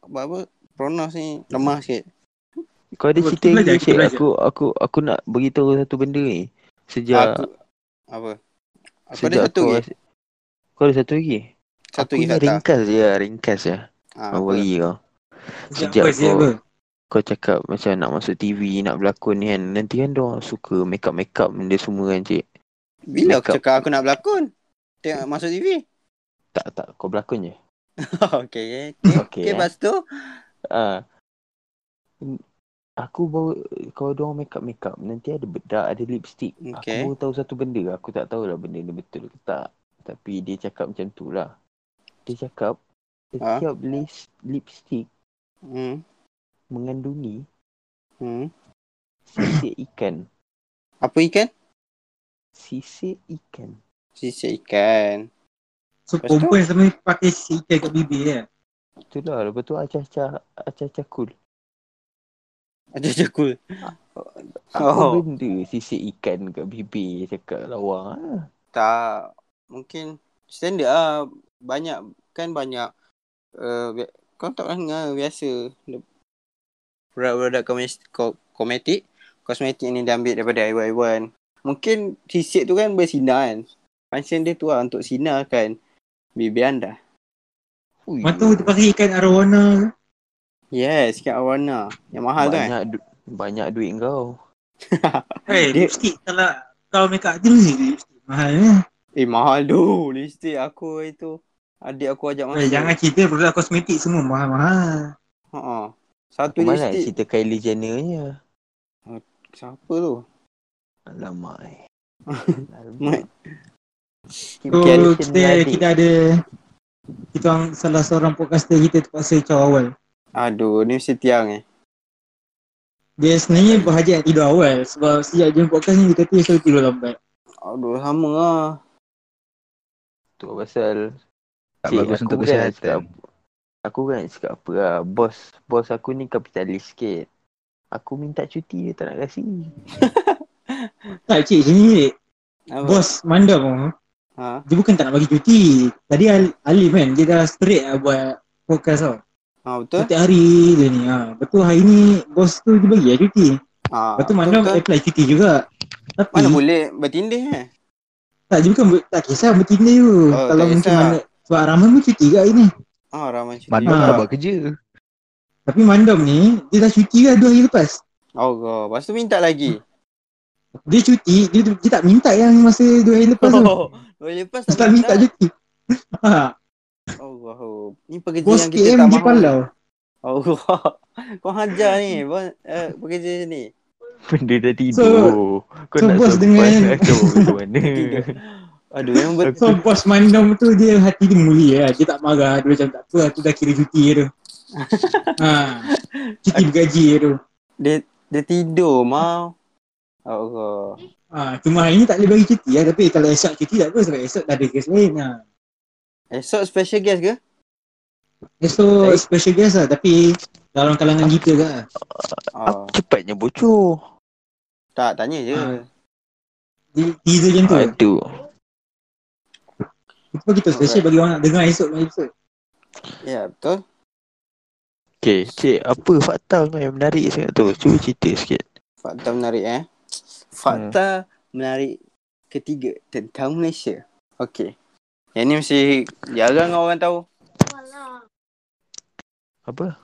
buat apa? Pronos ni lemah sikit. Kau ada cerita lagi kita Cik? Aku aku aku nak beritahu satu benda ni. Sejak Aku apa? Aku ada sejak satu kau, lagi. kau ada satu lagi? Satu aku lagi ni fakta. ringkas je lah, ringkas je. Ah, Aku apa? bagi kau. Sejak Sejak apa? Kau- apa? Kau cakap macam nak masuk TV, nak berlakon ni kan. Nanti kan dia suka make up make up benda semua kan cik. Bila aku Makeup. cakap aku nak berlakon? Tengok masuk TV. Tak, tak. Kau berlakon je. okay. Okay, Okey, okay eh. lepas tu. Ah. Aku bawa kalau dia orang make up make up nanti ada bedak ada lipstick. Aku Okay. baru tahu satu benda. Aku tak tahulah benda ni betul ke tak. Tapi dia cakap macam tu lah. Dia cakap Ha? setiap lip, lipstick Hmm. mengandungi Hmm. sisik ikan. Apa ikan? Sisik ikan. Sisik ikan. So perempuan sama pakai sisik ikan kat bibir ya. Itulah lepas tu acah-acah acah-acah cool. Ada je cool. Apa Oh. benda sisik ikan kat bibir cakap lawa. Ah. Tak. Mungkin standard lah. Banyak. Kan banyak. Uh, bi- kau tak pernah dengar biasa. Produk-produk kosmetik. Kosmetik ni dia ambil daripada haiwan-haiwan. Mungkin sisik tu kan bersinar kan. Function dia tu lah untuk sinarkan bibir anda. Ui, Lepas tu pakai ikan arowana. Yes, ikan arowana. Yang mahal tu kan. banyak du- banyak duit kau. Eh, Dia- lipstick kalau kau make up tu lipstick mahal ya. Eh mahal tu. Lipstick aku itu. Adik aku ajak masuk. Eh, jangan cerita produk kosmetik semua mahal-mahal. Ha Satu Aku mana lipstick. cerita Kylie Jenner nya. Siapa tu? Alamak. eh. Alamak. So kita kita ada kita orang salah seorang podcaster kita terpaksa caw awal. Aduh, ni mesti tiang eh. Dia sebenarnya berhajat tidur awal sebab sejak jam podcast ni dia kata dia selalu tidur lambat. Aduh, sama lah. Tu pasal Tak Cik, bagus untuk kan kesihatan. Aku kan nak cakap apa lah. Bos, bos aku ni kapitalis sikit. Aku minta cuti dia tak nak kasi. Tak cik sini Apa? bos mandam Ha? dia bukan tak nak bagi cuti. Tadi Al- Alif kan dia dah straight lah buat podcast tau. Ha, betul? Setiap hari dia ni. Ha. Betul hari ni bos tu dia bagi lah cuti. Ha, Lepas tu mandam betul. apply cuti juga. Tapi Mana boleh bertindih eh? tak dia bukan ber- tak kisah bertindak tu. Oh, Kalau tak mungkin kisah. mana sebab Rahman pun cuti kat hari ni. Ah, ramai cuti. Mandam Ha. tak buat kerja. Tapi mandam ni dia dah cuti kan dua hari lepas. Oh, God. Lepas tu minta lagi. Dia cuti, dia, dia tak minta yang masa dua hari lepas tu. Oh, boleh lepas Dia tak minta cuti. Ha, Oh. Ni pekerja bos yang kita KM tak je mahu. palau. Oh, Kau hajar ni. Bos, uh, pekerja ni. Benda dah tidur. Kau so nak bos suruh dengan- tu macam mana? Aduh, memang betul. So bos mandam tu dia hati dia mulia lah. Dia tak marah. Dia macam tak apa lah. Tu dah kira cuti tu. ha, cuti bergaji tu. Dia, dia tidur, mau. Oh, God. Ha, cuma hari ni tak boleh bagi cuti lah. Tapi kalau esok cuti tak apa sebab esok dah ada kes lain lah. Esok special guest ke? Esok Eh. special guest lah. Tapi dalam kalangan kita ke lah. Oh. Cepatnya bocor. Tak, tanya je. Ha. Dia teaser macam tu. Aduh. Itu kita special bagi orang nak dengar esok punya episode. Ya, betul. Okay, cik, apa fakta kau yang menarik sangat tu? Cuba cerita sikit. Fakta menarik eh. Fakta menarik ketiga tentang Malaysia. Okey. Yang ni mesti jarang orang tahu. Apa?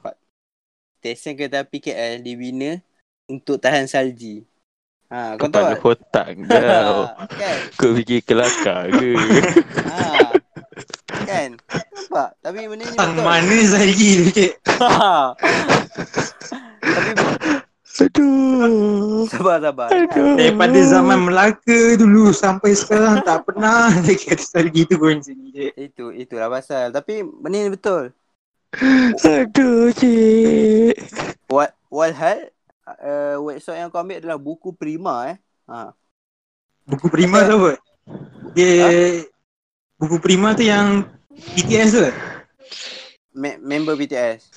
Stesen kereta api KL dibina untuk tahan salji. Ha, kau tahu Kepala tak? kau. kan? Kau fikir kelakar ke? Ha. Kan? Nampak? Tapi benda ni Tang betul. mana tu cik? Ha. Tapi Aduh. sabar-sabar. Aduh. Daripada zaman Melaka dulu sampai sekarang tak pernah ada kata Zahiri tu pun sini. Itu itulah pasal. Tapi benda ni betul. Aduh, cik. Wal, walhal uh, website yang kau ambil adalah buku Prima eh. Ha. Buku Prima tu apa? Dia buku Prima tu yang BTS tu. Me- member BTS.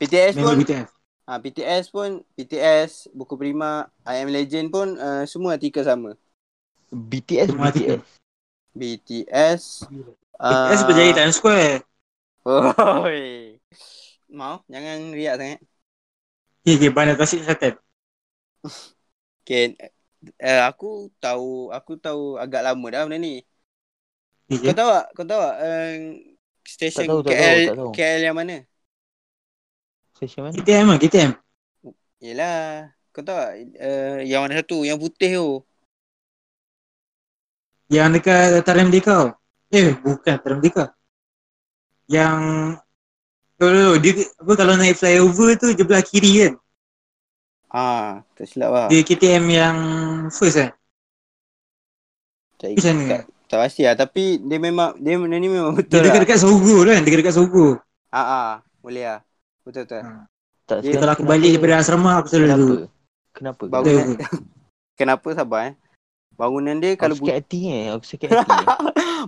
BTS Member pun BTS. ha, BTS pun BTS, buku Prima, I Am Legend pun uh, semua artikel sama. BTS, Semua artikel. BTS BTS berjaya Times Square. Oi. Mau jangan riak sangat. Okay, okay, bandar tasik Selatan. Okay. Uh, aku tahu aku tahu agak lama dah benda ni. Okay, Kau tahu tak? Kau tahu tak? Uh, stesen Tak tahu, tak KL tahu, tak tahu. KL yang mana? Stesen mana? KTM lah, KTM. Yelah. Kau tahu tak? Uh, yang mana satu? Yang putih tu. Yang dekat Dataran Merdeka. Eh, bukan Dataran Merdeka. Yang Oh, oh, dia apa kalau naik flyover tu dia belah kiri kan. Ah, tak silap lah. Dia KTM yang first kan. Tak, Macam mana? tak, tak pasti lah. Tapi dia memang, dia, dia ni memang Dia betul lah. dekat-dekat Sogo kan, dekat-dekat Sogo. Ah, ah, boleh lah. Betul betul. Ha. Tak Dia- Kalau aku balik daripada asrama aku selalu Kenapa? tu. Kenapa? Betul. kenapa sabar eh? Bangunan dia Kalau kalau sakit hati eh. Aku sakit hati.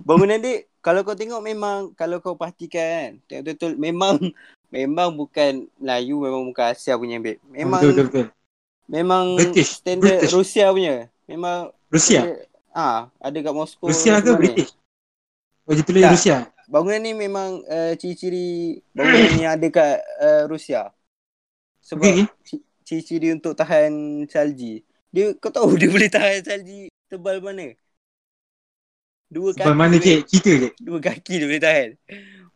Bangunan dia kalau kau tengok memang kalau kau perhatikan kan tengok betul memang memang bukan Melayu memang bukan Asia punya babe. Memang Betul betul betul. memang British, standard British. Rusia punya. Memang Rusia. Ah, ada kat Moskow. Rusia ke semua ni. British? Oh dia tulis Tak. Rusia. Bangunan ni memang uh, ciri-ciri bangunan yang ada kat uh, Rusia. Sebab Okey. ci- ciri-ciri untuk tahan salji. Dia kau tahu dia boleh tahan salji tebal mana? Dua kaki. Sebab mana cik? Cerita je. Dua kaki dia boleh tahan.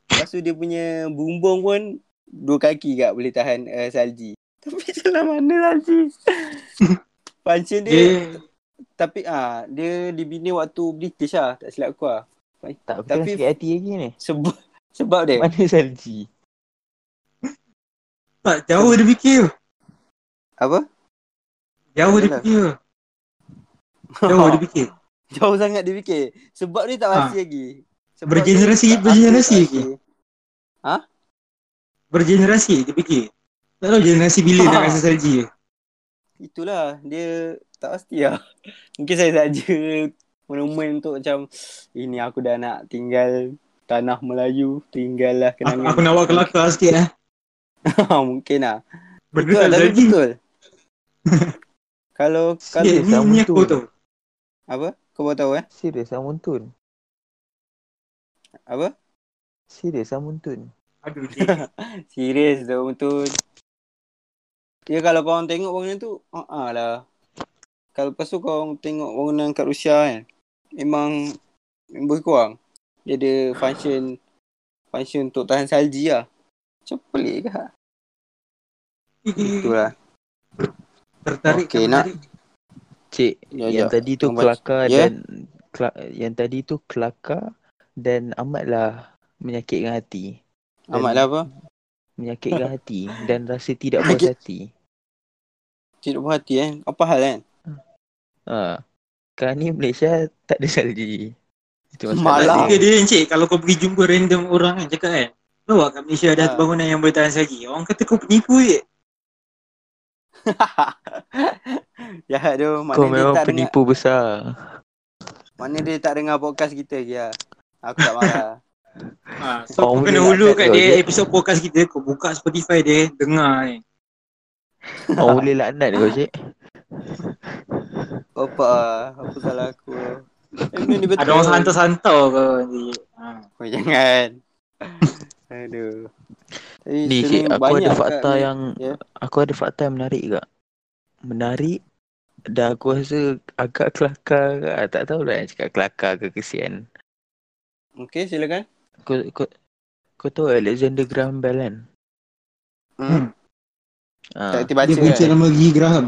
Lepas tu dia punya bumbung pun dua kaki kat boleh tahan uh, salji. Tapi jalan mana salji? Function dia, Dia tapi ah dia dibina waktu British lah, tak silap aku lah. tak, Tapi- sakit hati lagi ni. Sebab sebab dia. Mana salji? tak jauh dia fikir. Apa? Jauh dia fikir. Jauh dia fikir. Jauh sangat dia fikir. Sebab dia tak Ha. pasti lagi. Sebab Bergenerasi- bergenerasi aku lagi. pasti. Bergenerasi dia fikir. Tak tahu generasi bila nak rasa salji je. Itulah dia tak pasti lah. Mungkin saya saja monumen untuk macam ini aku dah nak tinggal tanah Melayu, tinggal lah Aku, kenangan. aku nak buat kelakar sikit eh. Mungkin lah. Betul, tapi betul. kalau kalau Sikit ni, ni tu. aku tahu. Apa? Kau baru tahu eh? Serius Amuntun. Apa? Serius Amuntun. Aduh cik. Serius tu betul. Ya kalau korang tengok bangunan tu, ah uh lah. Kalau lepas tu korang tengok bangunan kat Rusia kan, memang lebih kurang. Dia ada function function untuk tahan salji lah. Macam pelik ke? Itulah. Tertarik Okey, kan nak-. Cik, Ya, yang ya. tadi tu Yang baca- kelakar ya. dan kela- yang tadi tu kelakar dan amatlah menyakitkan hati. Dan Amatlah apa? Menyakitkan hati dan rasa tidak puas hati. Tidak puas hati eh. Apa hal kan? Ha. Sekarang ni Malaysia tak ada salji. Itu Malah. masalah Dia dia. dia encik kalau kau pergi jumpa random orang kan cakap kan. Tahu tak kat Malaysia ada Ha. bangunan yang boleh tahan salji. Orang kata kau penipu je. Jahat tu. Mana Kau dia memang tak dengar, penipu besar. mana dia tak dengar podcast kita lah. Aku tak marah. Ha, so Oh, kau kena hulu kat dia je. episod podcast kita. Kau buka Spotify dia. Dengar ni. Oh boleh laknat kau cik. Apa? Apa salah aku? Ada orang santau-santau kau ni. Ha. Oh, jangan. Aduh. Ni aku banyak ada fakta ni. yang Ya. aku ada fakta yang menarik juga. Menarik dan aku rasa agak kelakar ke. Ah, Tak tahu lah nak cakap kelakar ke kesian. Okey, silakan. Kau, kau, kau tahu Alexander Graham Bell kan? Hmm. Ha. Tak baca Dia punca kan? nama Gigi Graham.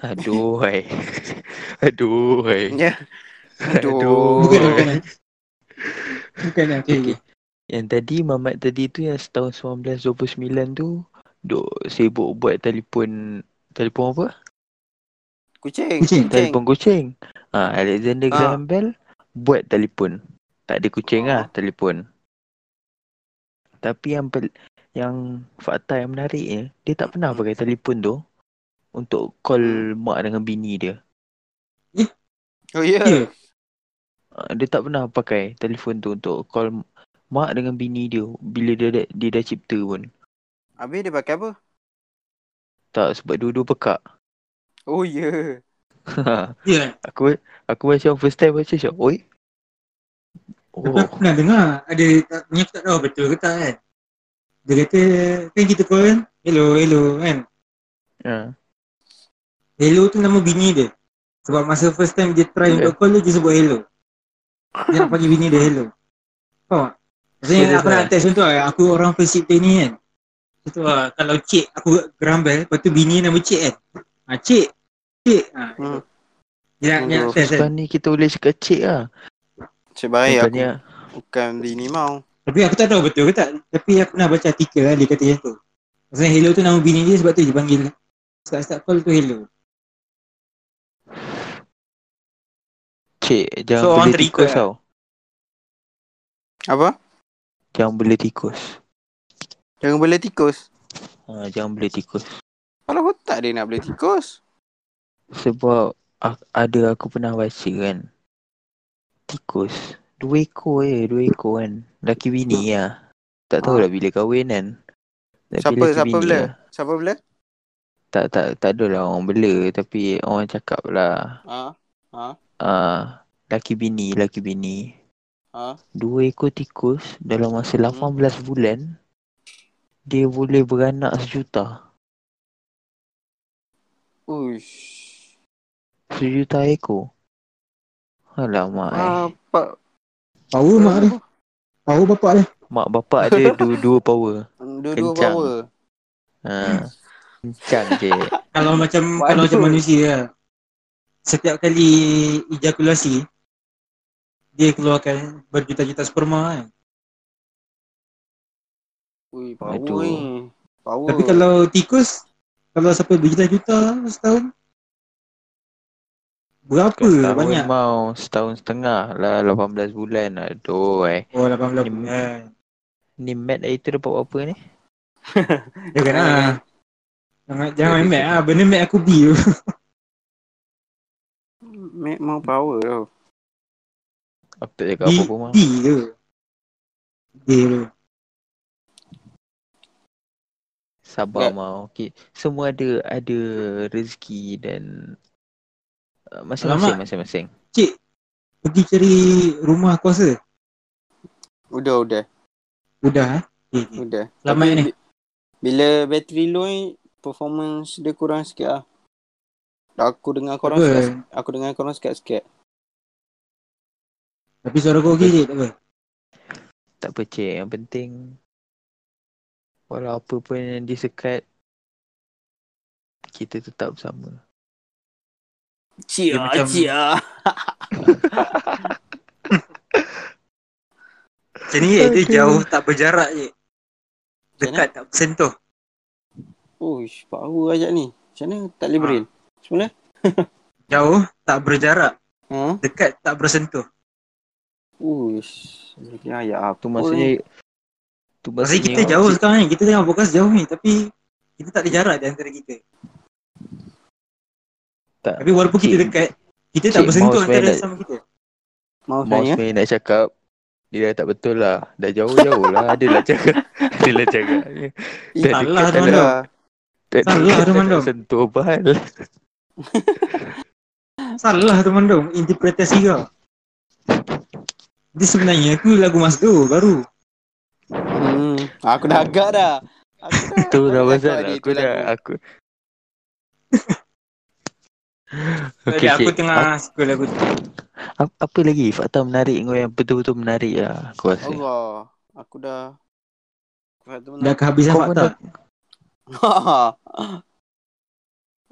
Aduh hai. Aduh hai. Ya. Aduh. Bukan, bukan. Bukan. Okay, okay. Yang tadi Mamat tadi tu yang setahun 1929 tu duk sibuk buat telefon telefon apa? Kucing. Kucing. Telefon kucing. Ha, Alexander Ah. Graham Bell buat telefon. Tak ada kucing Oh. lah telefon. Tapi yang pel- yang fakta yang menariknya dia tak pernah pakai telefon tu untuk call mak dengan bini dia. Oh ya. Ya. Uh, dia tak pernah pakai telefon tu untuk call mak dengan bini dia bila dia dah, dia dah cipta pun. Habis dia pakai apa? Tak sebab dua-dua pekak. Oh ya. Ya. aku aku macam first time baca macam, oi. Oh, aku pernah dengar. Ada tak, ni aku tak tahu betul ke tak kan. Dia kata, kan kita call kan, hello, hello kan. ha. Hello tu nama bini dia. Sebab masa first time dia try Yeah. untuk call dia, dia sebut hello. Dia nak panggil bini dia hello. Faham tak? Maksudnya aku nak test contoh lah, aku orang first ship ni kan. Contoh lah, kalau cik aku gerambel, lepas tu bini nama cik kan. Ha, cik, cik. Ha, Hmm. dia nak, test kan. Ni kita boleh cakap cik lah. Cik baik aku bukan bini mau. Tapi aku tak tahu betul ke tak. Tapi aku pernah baca artikel lah dia kata macam tu. Maksudnya Hello tu nama bini dia sebab tu dia panggil start-start call tu Hello. Cik, jangan So, tikus lah. tau. Apa? Jangan beli tikus. Jangan bela tikus. Ha, jangan beli tikus. Kalau otak dia nak bela tikus. Sebab ada aku pernah baca kan. Tikus. Dua ekor je, dua ekor kan. Laki bini lah. Tak tahu Ah. lah bila kahwin kan. Tapi Siapa laki siapa bela? lah. Siapa bela? Tak, tak, tak adalah orang bela. Tapi orang cakap lah. Ha? Ha? Uh, laki bini, laki bini. Ha? Dua ekor tikus dalam masa Hmm. 18 bulan. Dia boleh beranak sejuta. Uish. Sejuta ekor. Alamak eh. Apa? Power mak dia. Power bapak dia. Mak bapak dia dua-dua power. Dua-dua Kencang. power. Ha. Kencang je. Kalau macam Waduh. kalau macam manusia. Setiap kali ejakulasi dia keluarkan berjuta-juta sperma kan. Ui, power Aduh. ni. Power. Tapi kalau tikus kalau sampai berjuta-juta setahun berapa setahun banyak? mau setahun setengah lah 18 bulan aduh eh Oh 18 Ni- bulan. ni Matt hari tu dapat berapa ni Jangan ah. Jangan jangan main Mac ah. Benda Mac aku beli tu. Mac mau power tau. Aku tak cakap D, apa pun mau D tu. D tu. sabar Ya. mau okay. semua ada ada rezeki dan uh, masing-masing Alamak. masing-masing Cik, pergi cari rumah kuasa. Udah, udah. Udah eh. Okay. Udah. Tapi ni. bi- Bila bateri low ni, performance dia kurang sikit lah. Aku dengar korang Apa? sikit, aku dengar korang sikit-sikit. Tapi suara kau okey je, tak apa. tak apa cik yang penting walau apa pun yang disekat kita tetap bersama Cia, Dia macam- cia. Macam ni je, dia jauh tak berjarak je. Dekat tak bersentuh. Uish, power ajak ni. Macam mana tak boleh Ha. brain? Semula? Jauh tak berjarak. Ha? Dekat tak bersentuh. Uish. Ya, ya tu maksudnya tu Maksudnya kita jauh cik- sekarang ni. Kita tengah fokus jauh ni. Tapi kita tak ada jarak di antara kita. tak Tapi walaupun kita Cik- dekat, kita tak Cik, bersentuh mouse antara main sama kita. Mau Mouse tanya? main nak cakap Dia dah tak betul lah Dah jauh-jauh lah Adalah cakap Adalah cakap Dah dekat tak Mandom. nak- Tak Salah dekat tu, tak nak Mandom. sentuh bal Salah tu mandom. Interpretasi kau. Dia sebenarnya tu lagu Masdo baru. Hmm, aku dah agak dah. Aku dah. Tu dah aku pasal Aku tu dah. Aku Okay, Okay aku tengah suka lagu tu. apa, apa lagi fakta menarik kau yang betul-betul menarik lah Aku rasa Allah. Aku dah. Aku Dah kehabisan Kau fakta. dah-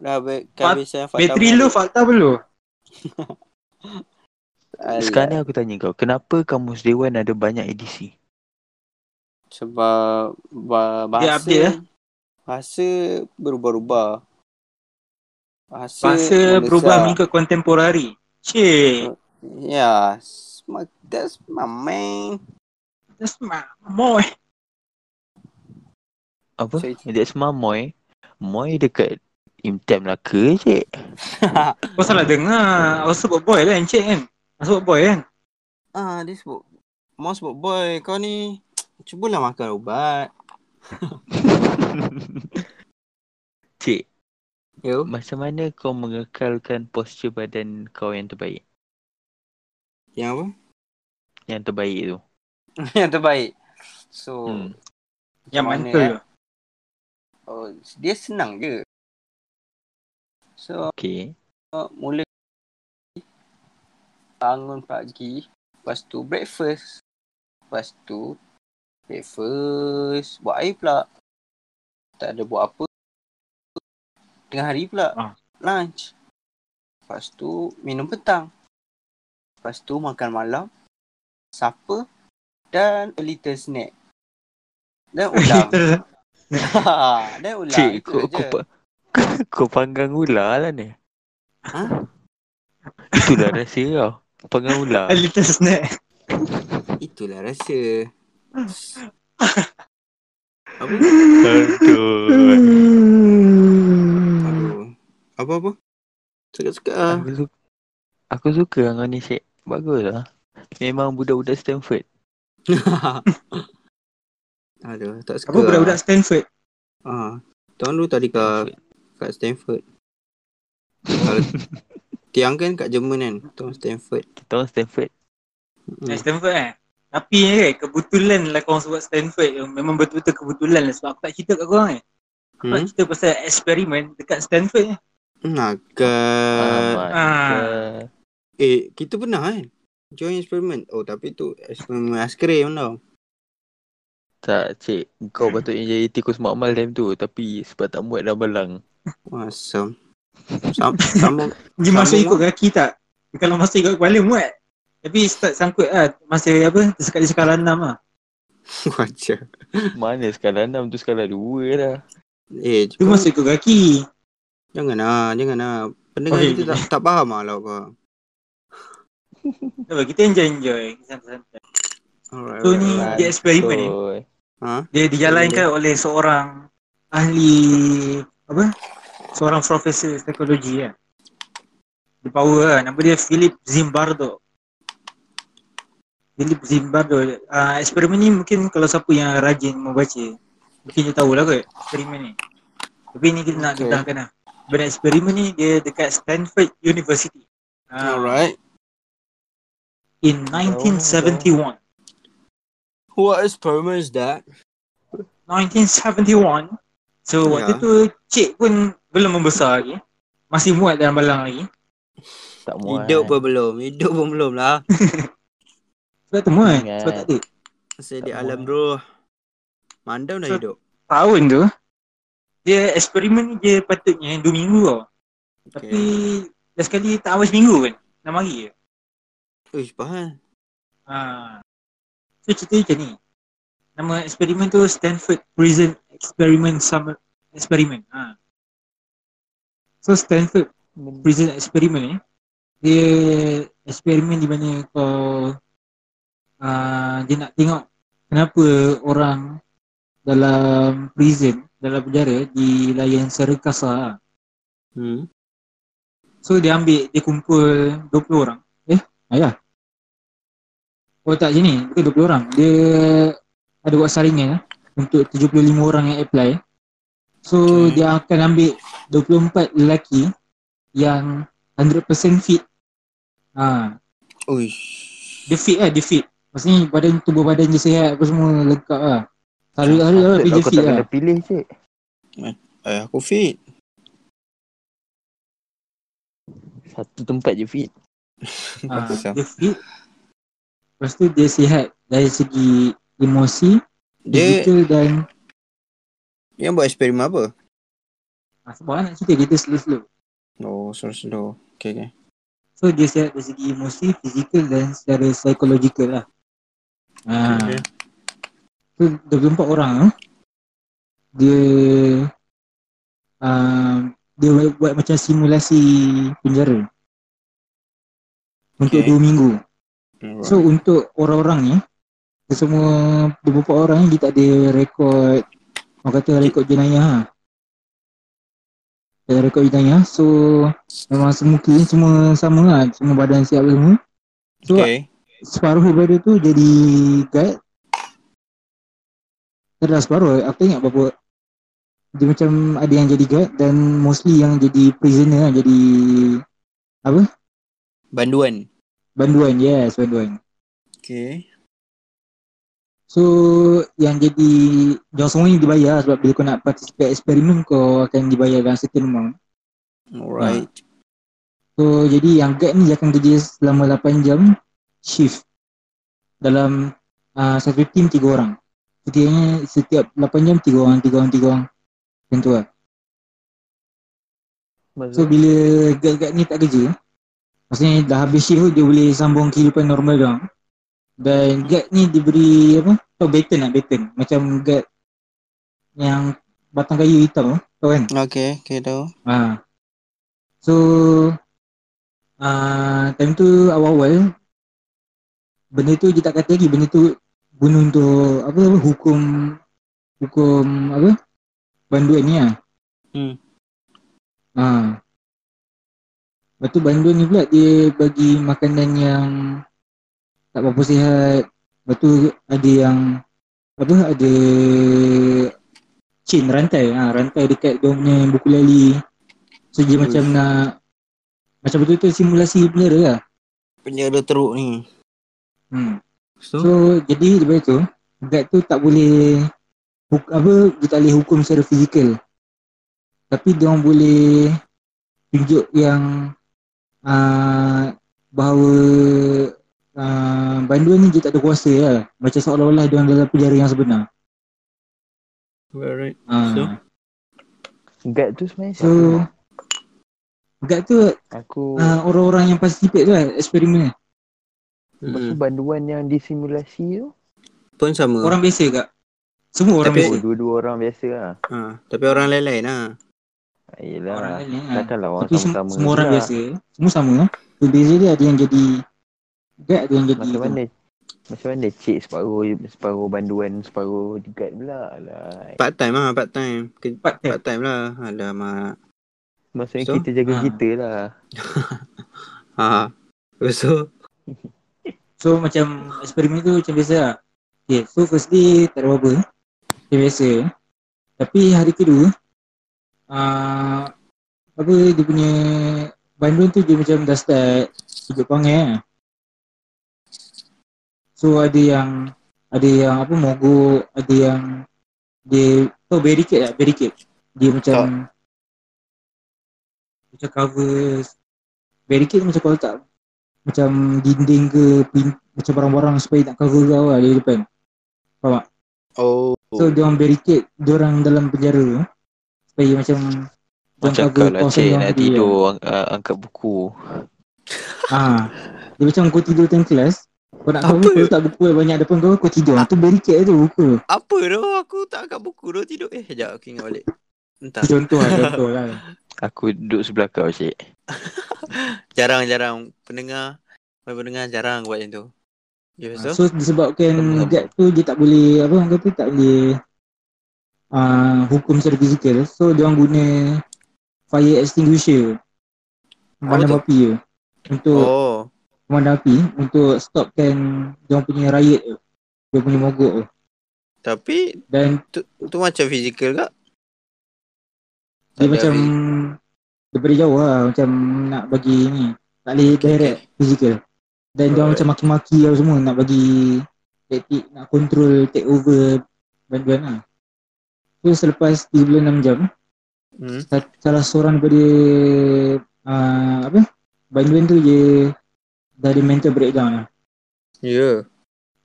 dah habis kehabisan fakta. Bateri lu fakta belum? Alah. Sekarang ni aku tanya kau Kenapa Kamus Dewan ada banyak edisi Sebab ba- bahasa update lah. bahasa berubah-ubah. Bahasa, Bahasa berubah mengikut kontemporari. Cik, Ya, ma- that's my man. that's my boy. Apa? Sorry. That's my Moy Moy dekat Imtem Melaka je Kau salah dengar. Aku sebut boy lah encik kan. Sebut boy kan. ah, dia sebut Mau sebut boy, kau ni cubalah makan ubat. Cik Yo. Macam mana kau mengekalkan postur badan kau yang terbaik Yang apa? Yang terbaik tu Yang terbaik. So, hmm. Yang mana, eh? tu. Oh, dia senang je. So, Okay mula bangun pagi, lepas tu breakfast. Lepas tu breakfast, buat air pula. Tak ada buat apa. Tengah hari pula, Ah. lunch. Lepas tu minum petang. Lepas tu makan malam, supper. dan a little snack. Dan Ha, dan ulam. Cik, Itu kau, kau, pa- kau panggang ular lah ni. Ha? Itulah rahsia kau. Panggang ular. a little snack. Itulah rasa. Apa? Aduh. Aduh. Apa-apa? Sekat-sekat lah. Aku suka, aku suka dengan ni Syed. Bagus lah. Memang budak-budak Stanford. Aduh, tak suka Apa budak-budak Stanford? Ah, tahun dulu tadi kat kat Stanford. Kalau tiang kan kat Jerman kan, tahun Stanford. Kita orang Stanford. Hmm. Stanford eh. Tapi eh, kebetulan lah korang sebut Stanford. Memang betul-betul kebetulan lah. Sebab aku tak cerita kat korang eh. Aku Hmm? cerita pasal eksperimen dekat Stanford eh. Nakal. Alamak. Ah. Eh, kita pernah kan? Join eksperimen. Oh, tapi tu eksperimen aiskrim tau. Tak, cik. Kau patutnya jadi tikus makmal time tu. Tapi sebab tak muat dah balang. Awesome. Sam sama Dia masuk Sambung ikut kaki tak? Kalau masuk ikut kepala muat. Tapi start sangkut lah. Masa apa? Tersekat di skala 6 lah. wajah. Mana skala 6 tu skala 2 dah. Eh, Tu masuk ikut kaki. jangan lah, jangan lah. Pendengar Okay. kita tak, tak faham lah lah kau. Apa, kita enjoy-enjoy. Santai-santai. Alright, So ni dia eksperimen ni. Ha? Dia dijalankan oleh seorang ahli apa? Seorang profesor psikologi kan. Dia power lah. Nama dia Philip Zimbardo. Philip Zimbardo. Uh, eksperimen ni mungkin kalau siapa yang rajin membaca mungkin dia tahulah kot eksperimen ni. Tapi ni kita nak Okay. dedahkan lah. Benda eksperimen ni dia dekat Stanford University. Ah, Alright. In 1971. What experiment is that? 1971 So waktu Ya. tu cik pun belum membesar lagi Masih muat dalam balang lagi Tak muat. Hidup pun belum. Hidup pun belum lah. Sebab tu muat Ingat. Sebab tak ada Masih di alam roh. Mandam dah So- hidup. Tahun tu Dia eksperimen ni dia patutnya 2 minggu tau Tapi dah sekali tak habis minggu kan 6 hari je Uish, faham. ha. So cerita macam ni Nama eksperimen tu Stanford Prison Experiment Summer Experiment ha. So Stanford Men- prison experiment ni dia eksperimen di mana kau uh, dia nak tengok kenapa orang dalam prison dalam penjara dilayan secara kasar lah. Hmm. So dia ambil dia kumpul 20 orang. Eh, ayah. Oh tak sini, bukan 20 orang. Dia ada buat saringan lah untuk 75 orang yang apply. So Okay. dia akan ambil 24 lelaki yang 100% fit. Ha, Uish. dia fit lah, dia fit. Maksudnya badan tubuh badan dia sihat apa semua lengkap lah. Hari-hari lah dia kau fit tak lah. kena pilih cik. Eh, aku fit. Satu tempat je fit. Ha, dia fit. Lepas tu dia sihat dari segi emosi, Dia fizikal dan yang buat eksperimen apa? ha, sebab nak cerita kita slow-slow. Oh, slow slow. Okay, okay. So dia sihat dari segi emosi, fizikal dan secara psikologikal lah. Ha. Okay. So 24 orang tu dia uh, dia buat, buat macam simulasi penjara untuk Okay. 2 minggu. Alright. So untuk orang-orang ni semua 24 orang ni dia tak ada rekod orang kata rekod jenayah ha. Ada rekod jenayah so memang semua clean semua sama lah semua badan siap semua. So okay. separuh daripada tu jadi guide Tak adalah separuh aku ingat berapa Dia macam ada yang jadi guide dan mostly yang jadi prisoner lah jadi Banduan. banduan yes banduan Okay. So yang jadi Jangan semua ni dibayar sebab bila kau nak participate eksperimen kau akan dibayar dalam certain amount. Alright. So jadi yang guide ni dia akan kerja selama 8 jam shift dalam uh, satu team 3 orang. Setiapnya setiap 8 jam 3 orang, 3 orang, 3 orang. Macam tu lah. So bila guide-guide ni tak kerja Maksudnya dah habis shift tu dia boleh sambung kehidupan normal dia Dan guard ni diberi apa? Tahu baton lah baton. Macam guard yang batang kayu hitam tu. Tahu kan? Okay, okay tahu. Ha. So uh, time tu awal-awal benda tu dia tak kata lagi benda tu guna untuk apa, apa hukum hukum apa banduan ni lah. Hmm. Ha. Lepas tu banduan ni pula dia bagi makanan yang tak berapa sihat. Lepas tu ada yang apa ada chain rantai ha, rantai dekat dia punya buku lali. So dia Ui. macam nak macam betul-betul simulasi penjara lah. Penjara teruk ni. Hmm. So, So jadi daripada tu guard tu tak boleh huk, apa dia tak boleh hukum secara fizikal. Tapi dia orang boleh tunjuk yang uh, bahawa uh, banduan ni dia tak ada kuasa lah. Macam seolah-olah dia orang dalam penjara yang sebenar. alright. Uh, So? Guard tu sebenarnya so siapa? guard tu Aku uh, orang-orang yang participate tu lah eksperimen. Lepas tu Hmm. banduan yang disimulasi tu Pun sama. Orang biasa kak. Semua orang Tapi- biasa. Oh dua-dua orang biasa lah Ha, tapi orang lain-lain lah. Yelah Orang lain lah. Takkanlah orang Tapi sama-sama semua orang juga. biasa. Semua sama. Tu beza dia ada yang jadi guard ada yang jadi Macam tu. mana Macam mana cik separuh Separuh banduan Separuh guard pula Alah. Part time lah, part time. Ke, Part time. part time lah. Alamak. Maksudnya So? kita jaga Ha. kita lah Ha. So, So macam eksperimen tu macam biasa lah. Okay, so first day tak ada apa-apa. Macam biasa. Tapi hari kedua, uh, apa dia punya banduan tu dia macam dah start hidup pangai lah. So ada yang ada yang apa mogok, ada yang dia tahu barricade lah, barricade. Dia macam macam cover barricade macam kalau tak macam dinding ke pin, macam barang-barang supaya nak cover kau lah dari depan. oh. So dia orang barricade dia orang dalam penjara. Tu supaya macam dia orang Macam kalau kawasan cik dia. nak tidur ang- uh, Angkat buku. Ah, dia macam kau tidur time kelas kau nak Apa? kau letak buku banyak depan kau kau tidur. Tu barricade tu buku. Apa tu? Aku tak angkat buku tu tidur. Eh, sekejap aku ingat balik. Entah. Contoh lah contoh lah. Aku duduk sebelah kau cik Jarang-jarang pendengar. Pendengar jarang buat macam tu. Ya, Ah, so? So disebabkan guard tu dia tak boleh apa orang kata tak boleh uh, hukum secara fizikal. So dia orang guna fire extinguisher. Tu? api je. Untuk Oh. Pemadam api untuk stopkan dia punya riot tu. Dia punya mogok tu. Tapi Dan tu, tu macam fizikal kak? dia Tak macam fi- daripada jauh lah macam nak bagi ni. Tak boleh Okay, direct fizikal. Dan dia macam maki-maki lah semua nak bagi taktik nak control take over banduan lah. So selepas 36 jam Hmm. sa- salah seorang daripada uh, apa banduan tu dia dah ada mental breakdown lah. Ya.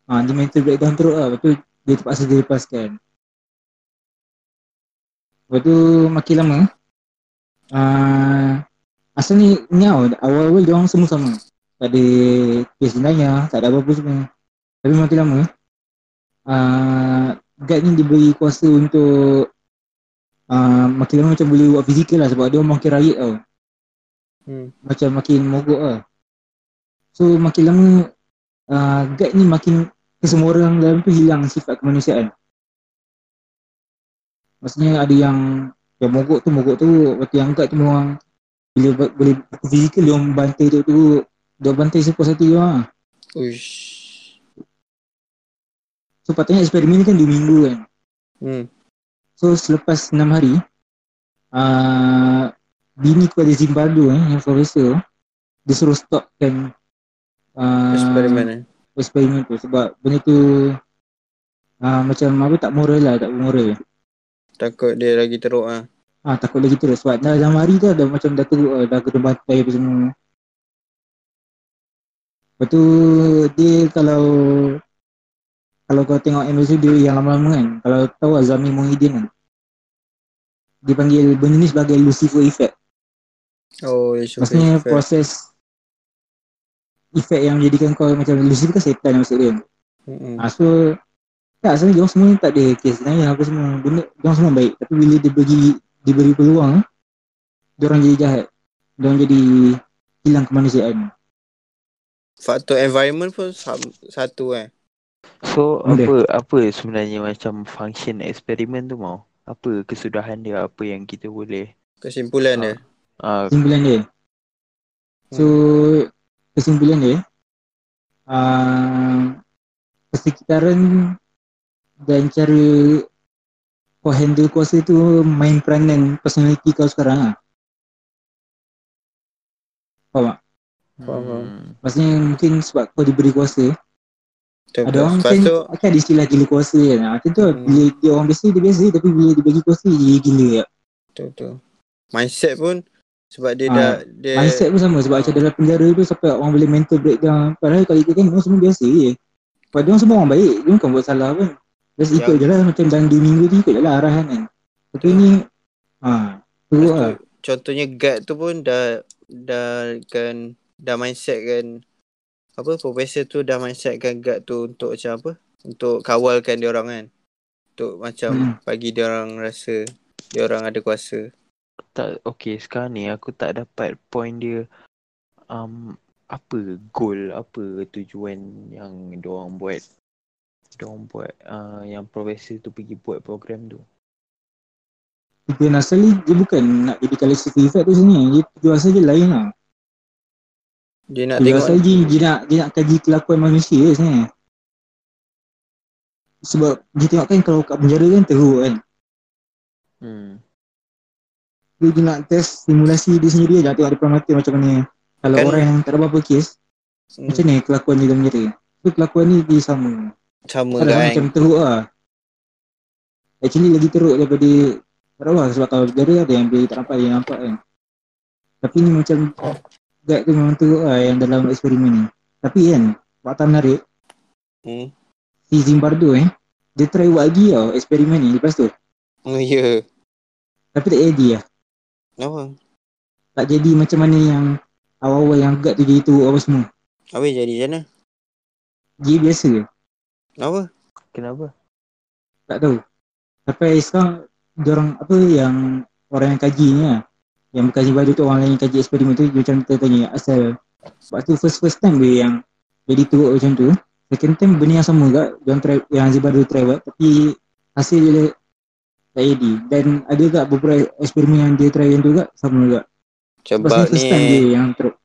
Ha, dia mental breakdown teruk lah. Lepas tu dia terpaksa dilepaskan. Lepas tu makin lama uh, asal ni ni awal-awal dia orang semua sama. Tak ada kes jenayah, tak ada apa-apa semua. Tapi makin lama uh, guard ni diberi kuasa untuk uh, makin lama macam boleh buat fizikal lah sebab dia orang makin riot tau. Hmm. Macam makin mogok lah. So makin lama uh, guard ni makin kesemua orang dalam tu hilang sifat kemanusiaan. Maksudnya ada yang yang mogok tu mogok tu waktu yang guard tu memang bila boleh fizikal dia orang bantai tu tu dia orang bantai sepuas hati dia orang. lah. Uish. So patutnya eksperimen ni kan 2 minggu kan. Hmm. So selepas 6 hari uh, bini kepada Zimbardo eh, yang profesor dia suruh stopkan uh, Eksperimen eh. eksperimen tu sebab benda tu uh, macam apa tak moral lah tak moral Takut dia lagi teruk ah. ah takut lagi terus sebab dah dalam hari tu dah macam dah teruk lah, dah kena bantai apa semua. Lepas tu dia kalau kalau kau tengok MSU dia yang lama-lama kan. Kalau tahu Azami Muhyiddin kan? Dia panggil benda ni sebagai Lucifer effect. Oh, maksudnya proses efek yang menjadikan kau macam Lucifer kan setan maksud dia. Hmm. Ha, so tak sebenarnya dia semua ni tak ada kes sebenarnya apa semua benda dia semua baik tapi bila dia bagi diberi peluang dia orang jadi jahat. Dia orang jadi hilang kemanusiaan. Faktor environment pun satu eh. So Benda. apa apa sebenarnya macam function eksperimen tu mau? Apa kesudahan dia? Apa yang kita boleh Kesimpulan dia. uh, Kesimpulan dia. So kesimpulan dia uh, persekitaran dan cara kau handle kuasa tu main peranan personality kau sekarang lah. Faham tak? Faham. hmm, Maksudnya mungkin sebab kau diberi kuasa Betul, Ada orang kan tu, Kan ada istilah gila kuasa kan ha, Itu tu Hmm. bila dia orang biasa dia biasa Tapi bila dia bagi kuasa dia gila ya. betul, betul. Mindset pun sebab dia Ah, dah dia Mindset pun sama. Sebab macam dalam penjara tu Sampai orang boleh mental breakdown. Padahal kalau ikut kan orang semua biasa je. Dia orang semua orang baik Dia bukan buat salah pun. Just Yang- ikut je lah macam dalam 2 minggu tu ikut je lah arahan kan. Tapi Betul. ni ha, Teruk Lepas lah. tu, contohnya guard tu pun dah dah kan dah mindset kan apa profesor tu dah mindset kan guard tu untuk macam apa? Untuk kawalkan dia orang kan. Untuk macam Hmm. bagi dia orang rasa dia orang ada kuasa tak okay sekarang ni aku tak dapat point dia um, apa goal apa tujuan yang diorang buat. Diorang buat uh, yang profesor tu pergi buat program tu. Tujuan asal ni dia bukan nak jadi calcium effect tu sini. Dia tujuan asal dia lain lah. Dia nak Tujuan tengok asal dia, dia, nak, dia nak kaji kelakuan manusia je sebenarnya Sebab dia tengok kan kalau kat penjara kan teruk kan. Hmm. Dia, dia nak test simulasi dia sendiri je tengok depan mata macam mana. Kalau Kan- orang yang tak ada apa-apa kes hmm, macam ni kelakuan dia dalam penjara so kelakuan ni dia sama. Sama kadang kan macam teruk lah. Actually lagi teruk daripada tak tahu lah sebab kalau penjara ada yang boleh tak nampak dia nampak kan. Tapi ni macam guide tu memang teruk lah yang dalam eksperimen ni. Tapi kan fakta menarik hmm. si Zimbardo eh dia try buat lagi tau eksperimen ni lepas tu. Oh ya. Yeah. tapi tak jadi lah apa tak jadi macam mana yang awal-awal yang guide tu jadi teruk apa semua yang jadi macam mana dia biasa apa kenapa Tak tahu. Sampai sekarang orang apa yang orang yang kaji ni lah. Yang berkaji baru tu orang lain yang kaji eksperimen tu dia macam kita tanya asal. Sebab tu first first time dia yang jadi teruk macam tu. Second time benda yang sama juga yang try, yang Azib baru try buat tapi hasil dia tak jadi. Dan ada juga beberapa eksperimen yang dia try yang tu juga sama juga. Sebab sebab ni first time dia yang teruk.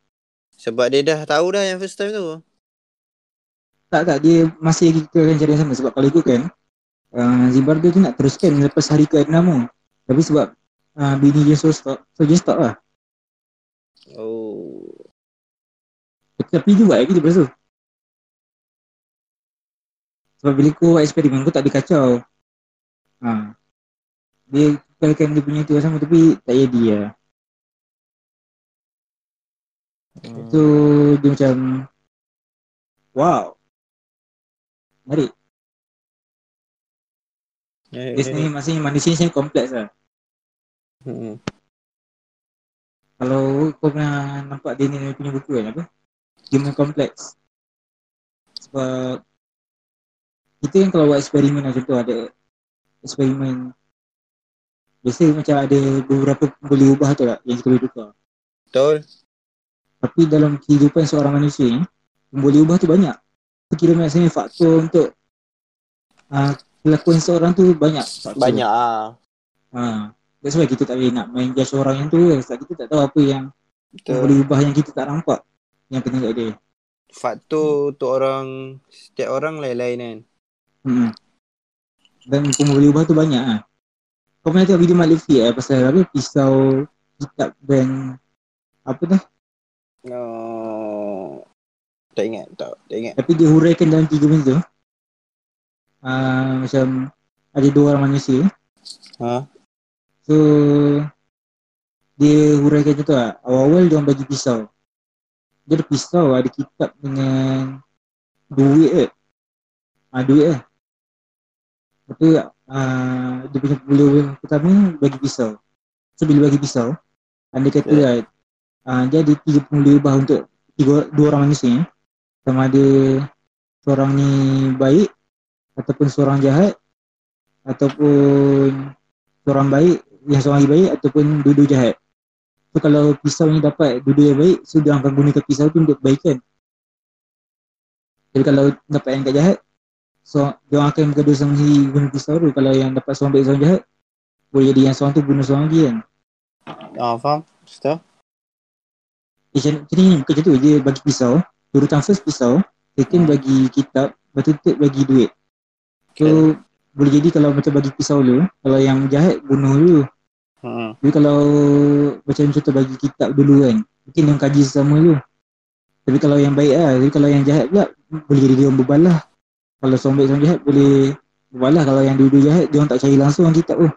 sebab dia dah tahu dah yang first time tu Tak tak dia masih kita akan cari yang sama sebab kalau ikut kan uh, Zibardo tu nak teruskan lepas hari ke-6 tu. Tapi sebab uh, bini dia so stop, so dia stop lah. oh Tapi dia buat lagi lepas tu. Sebab bila kau buat eksperimen kau tak ada kacau. Ha. Dia kekalkan dia punya tu sama tapi tak jadi lah. hmm. So dia macam Wow. Menarik. ya, Dia sebenarnya maksudnya manusia ni kompleks lah. hmm. Kalau kau pernah nampak Daniel punya buku kan apa? Human Complex. Sebab kita kan kalau buat eksperimen macam tu ada eksperimen biasa macam ada beberapa boleh ubah tu tak yang kita boleh tukar. betul Tapi dalam kehidupan seorang manusia ni yang boleh ubah tu banyak. Kira maksudnya faktor untuk uh, kelakuan seorang tu banyak. Faktor. banyak ah Ha. That's why kita tak boleh nak main judge orang yang tu. Sebab kita tak tahu apa yang, yang boleh ubah yang kita tak nampak. Yang kena kat dia. faktor untuk orang setiap orang lain-lain kan Hmm. Dan kau boleh ubah tu banyak lah. Kau pernah tengok video Mak Lutfi eh pasal apa pisau kitab dan apa dah oh, tak ingat tak tak ingat tapi dia huraikan dalam tiga benda tu. Uh, macam ada dua orang manusia. ha So dia huraikan tu lah. Awal-awal dia orang bagi pisau. Dia ada pisau ada kitab dengan duit eh. Ah duit eh. Lepas tu uh, dia punya pula pertama bagi pisau. So bila bagi pisau, anda kata Yeah. lah uh, dia ada tiga pemulih ubah untuk tiga, dua orang manusia sama ada seorang ni baik ataupun seorang jahat ataupun seorang baik yang seorang lagi baik ataupun dua-dua jahat. So kalau pisau ni dapat dua-dua yang baik, so dia akan gunakan pisau tu untuk kebaikan. Jadi kalau dapat yang tak jahat, so dia akan bergaduh sama si guna pisau tu. Kalau yang dapat seorang baik seorang jahat, boleh jadi yang seorang tu bunuh seorang lagi kan. Ah, faham? Betul? Eh, macam ni, bukan macam tu. Dia bagi pisau, urutan first pisau, second bagi kitab, lepas tu third bagi duit. So, boleh jadi kalau macam bagi pisau dulu, kalau yang jahat bunuh dulu. Hmm. Tapi kalau macam contoh bagi kitab dulu kan, mungkin yang kaji sesama dulu. Tapi kalau yang baik lah, tapi kalau yang jahat pula, boleh jadi dia orang berbalah. Kalau baik seorang jahat, boleh berbalah. Kalau yang dua-dua jahat, dia orang tak cari langsung kitab tu.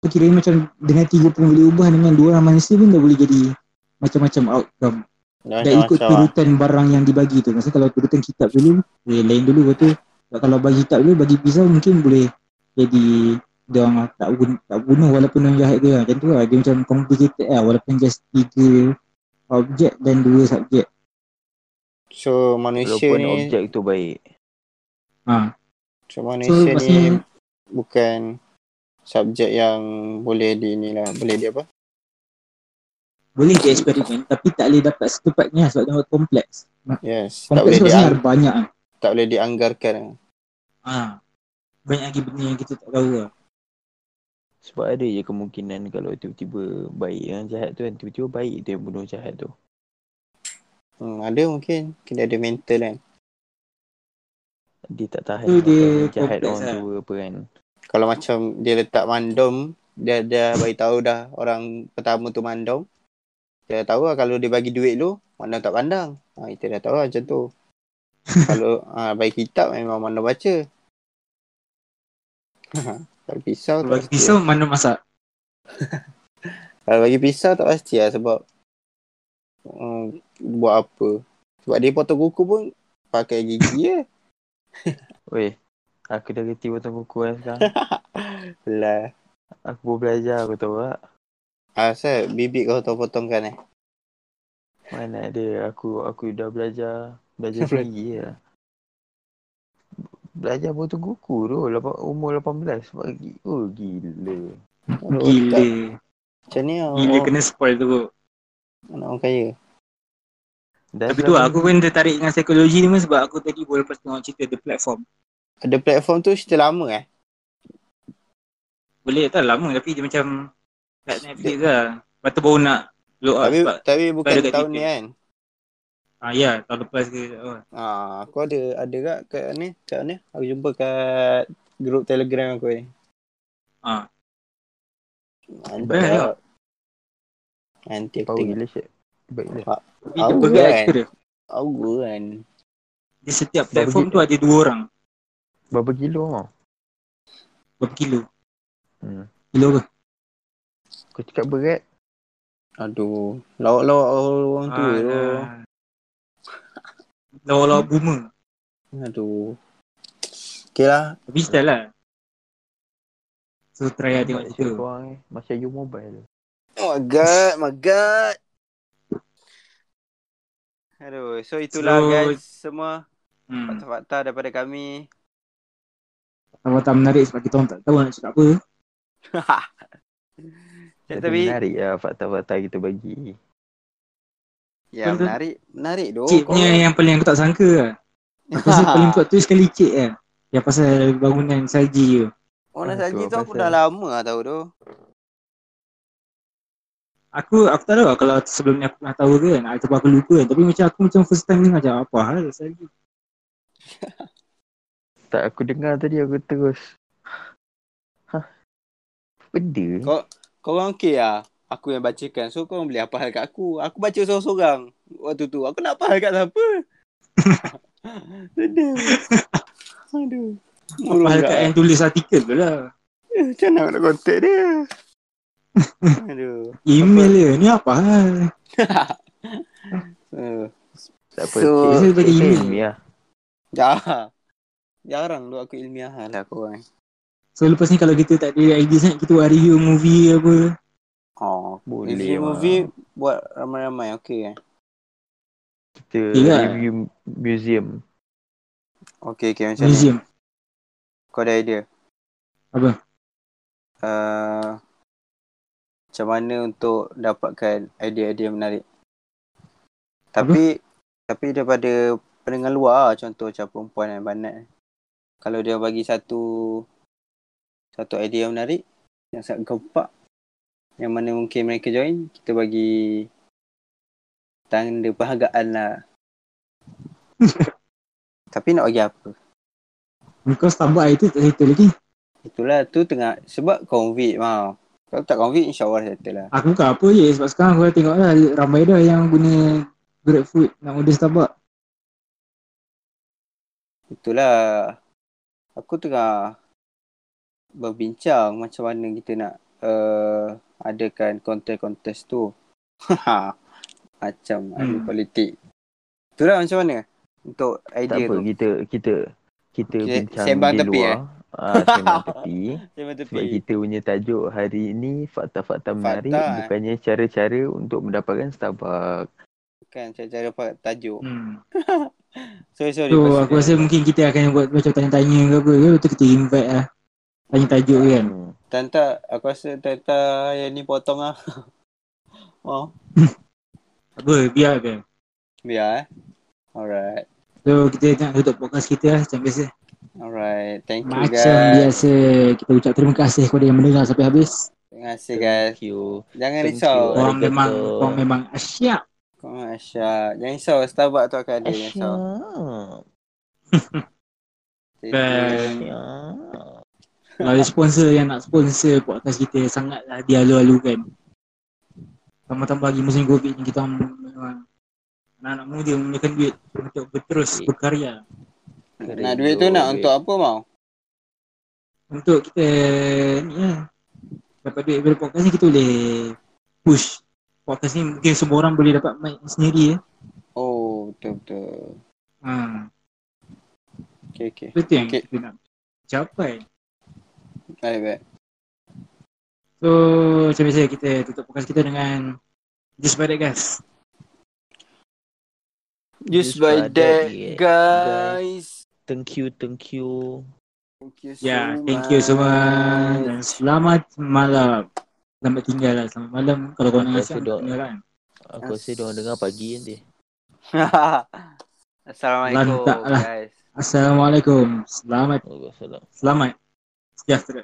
So kira macam dengan tiga pun boleh ubah dengan dua orang manusia pun dah boleh jadi macam-macam outcome. Dah Dah ikut turutan barang yang dibagi tu. Maksudnya kalau turutan kitab dulu, boleh lain dulu. Lepas tu, kalau bagi kitab dulu, bagi pisau mungkin boleh jadi dia orang tak, bunuh, tak bunuh walaupun yang jahat dia. Macam tu lah. Dia macam complicated lah walaupun just tiga objek dan dua subjek. So manusia Walaupun ni objek tu baik. Ha. So manusia ni maksudnya- bukan subjek yang boleh di ni lah, boleh di apa? Boleh dia eksperimen tapi tak boleh dapat setepatnya sebab dia kompleks. Yes, tak Kompleks boleh tu diang, sebenarnya ada banyak tak boleh dianggarkan. Ha. Banyak lagi benda yang kita tak tahu lah. Sebab ada je kemungkinan kalau tiba-tiba baik yang jahat tu kan. Tiba-tiba baik tu yang bunuh jahat tu. Hmm, ada mungkin kena ada mental kan. Dia tak tahan Tu dia jahat orang lah. tu apa kan. Kalau macam dia letak mandom, dia dia bagi tahu dah orang pertama tu mandom. Dia dah tahu lah kalau dia bagi duit lu, mandom tak pandang. Ha, kita dah tahu lah macam tu. kalau ha, bagi kitab memang mandom baca. kalau pisau Kalau bagi pisau lah. mana masak? Kalau bagi pisau tak pasti lah sebab um, buat apa. Sebab dia potong kuku pun pakai gigi je. Weh, aku dah reti potong kuku kan sekarang. Lah. Aku baru belajar aku tahu tak. Asal bibik kau potong-potongkan eh. Mana ada aku aku dah belajar belajar sendiri lah. Belajar potong kuku tu lapa, umur 18 bagi. Oh gila. Aduh, Gila. Macam ni. Gila kena spoil tu. anak orang kaya. Dah Tapi tu lah, aku pun tertarik dengan psikologi ni pun sebab aku tadi baru lepas tengok cerita The Platform. Ada platform tu cerita lama eh. Boleh tak lama tapi dia macam kat Netflix lah. Lepas tu baru nak load up Tapi sebab tapi bukan tahun TV. ni kan. ah, ya tahun lepas ke oh. Ah, aku ada ada kat kat ni, kat ni. Aku jumpa kat grup Telegram aku ni. Ah. Mantap Best lah. lah. Nanti aku Power tengok. gila shit. Baiklah. Dia berat kan? Aku kan. Dia setiap platform tu ada dua orang. Berapa kilo kau? Berapa kilo? Hmm. Kilo apa? Kau cakap berat. Aduh. Lawak-lawak orang tu tu. Alah. Lawak-lawak boomer. Aduh. Okay lah. Tapi style lah. So try lah tengok Macam cerita. orang eh. You mobile. Oh my god, my god. Aduh, so itulah So- guys semua Hmm. fakta-fakta daripada kami. Tak menarik sebab kita orang tak tahu nak cakap apa. Ya, Tapi menarik lah fakta-fakta kita bagi. ya Betul. menarik, menarik doh. Cik punya yang paling aku tak sangka lah. Aku rasa paling kuat tu sekali cik kan. Yang pasal bangunan salji tu. Orang Ah, salji tu aku dah lama lah tahu tu. Aku aku tak tahu lah kalau sebelum ni aku pernah tahu ke kan. Ataupun aku lupa kan. Tapi macam aku macam first time dengar macam apa hal salji. Tak aku dengar tadi aku terus. Hah? Benda? Kau kau orang okey lah. Aku yang bacakan. So kau boleh apa hal kat aku. Aku baca seorang-seorang waktu tu. Aku nak apa hal kat siapa? Sedih. Aduh. Apa hal kat yang tulis artikel tu lah. Macam mana aku nak kontak dia? Aduh. Email dia. Ni apa hal? Uh, Tak apa. So- Biasa bagi email. ilmiah. Jar. Jarang tu aku ilmiah lah kau orang. So lepas ni kalau kita tak ada idea sangat kita buat review movie apa. Oh, Boleh review lah. movie buat ramai-ramai okey kan. kita Okay lah. review museum. Okay, okay macam ni. Museum. Kau ada idea? Apa? Uh, macam mana untuk dapatkan idea-idea menarik. Tapi tapi daripada pendengar luar lah, contoh macam perempuan dan banat. Kalau dia bagi satu satu idea yang menarik yang sangat gempak yang mana mungkin mereka join, kita bagi tanda perhargaan lah. Tapi nak bagi apa? Kau Starbucks itu tak cerita lagi. Itulah tu tengah sebab COVID mau. Kalau tak COVID insyaAllah settle lah. Aku bukan apa je sebab sekarang aku dah tengok lah ramai dah yang guna GrabFood nak order Starbucks. Itulah aku tengah berbincang macam mana kita nak uh, adakan kontes-kontes tu. macam hmm. Hmm. politik. Itulah macam mana untuk Tak idea apa tu. kita kita kita Okay, bincang sembang di tepi, luar. eh? Ah, sembang tepi. Sembang Sebab kita punya tajuk hari ni fakta-fakta menarik Fakta, eh? bukannya cara-cara untuk mendapatkan Starbucks. Bukan cara-cara pak tajuk. Hmm. Sorry sorry. So pasal aku rasa mungkin kita akan buat macam tanya-tanya ke apa ke Lepas tu kita invite lah Tanya tajuk kan Hmm. Tanta, aku rasa Tanta yang ni potong lah. oh, apa biar kan biar eh. Alright. So kita nak tutup podcast kita lah macam biasa Alright. Thank you Macam guys. biasa kita ucap terima kasih kepada yang mendengar sampai habis Terima kasih guys. Thank you. Jangan Thank risau. you. Korang memang Korang memang asyik Kau Masya. Jangan risau. Starbucks tu akan ada. Jangan risau. Kalau ada sponsor yang nak sponsor podcast kita Sangatlah dialu-alukan Tambah-tambah lagi musim covid ni kita memang Anak-anak muda menggunakan duit untuk berterus Okay. Berkarya Nak duit tu nak untuk apa mau? Untuk kita ni lah Dapat duit daripada podcast ni kita boleh push Podcast ni mungkin semua orang boleh dapat mic sendiri ya. Oh, betul-betul. Ha, Okay, okay. itu yang Okay. kita nak capai Baik, baik. So macam biasa kita tutup podcast kita dengan Just by that guys Just Just by by that, that, yeah, guys. Thank you, thank you. Thank you so much. thank you semua dan selamat malam. Selamat tinggal lah, selamat malam. Kalau kau Aku rasa siang, dok- dengar kan. Aku rasa dia orang dengar pagi nanti. Assalamualaikum Lantak lah. guys. Assalamualaikum. Selamat, selamat. Sejahtera.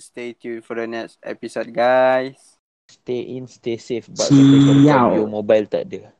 Stay tuned for the next episode guys. Stay in, stay safe. But Siap. your mobile tak ada.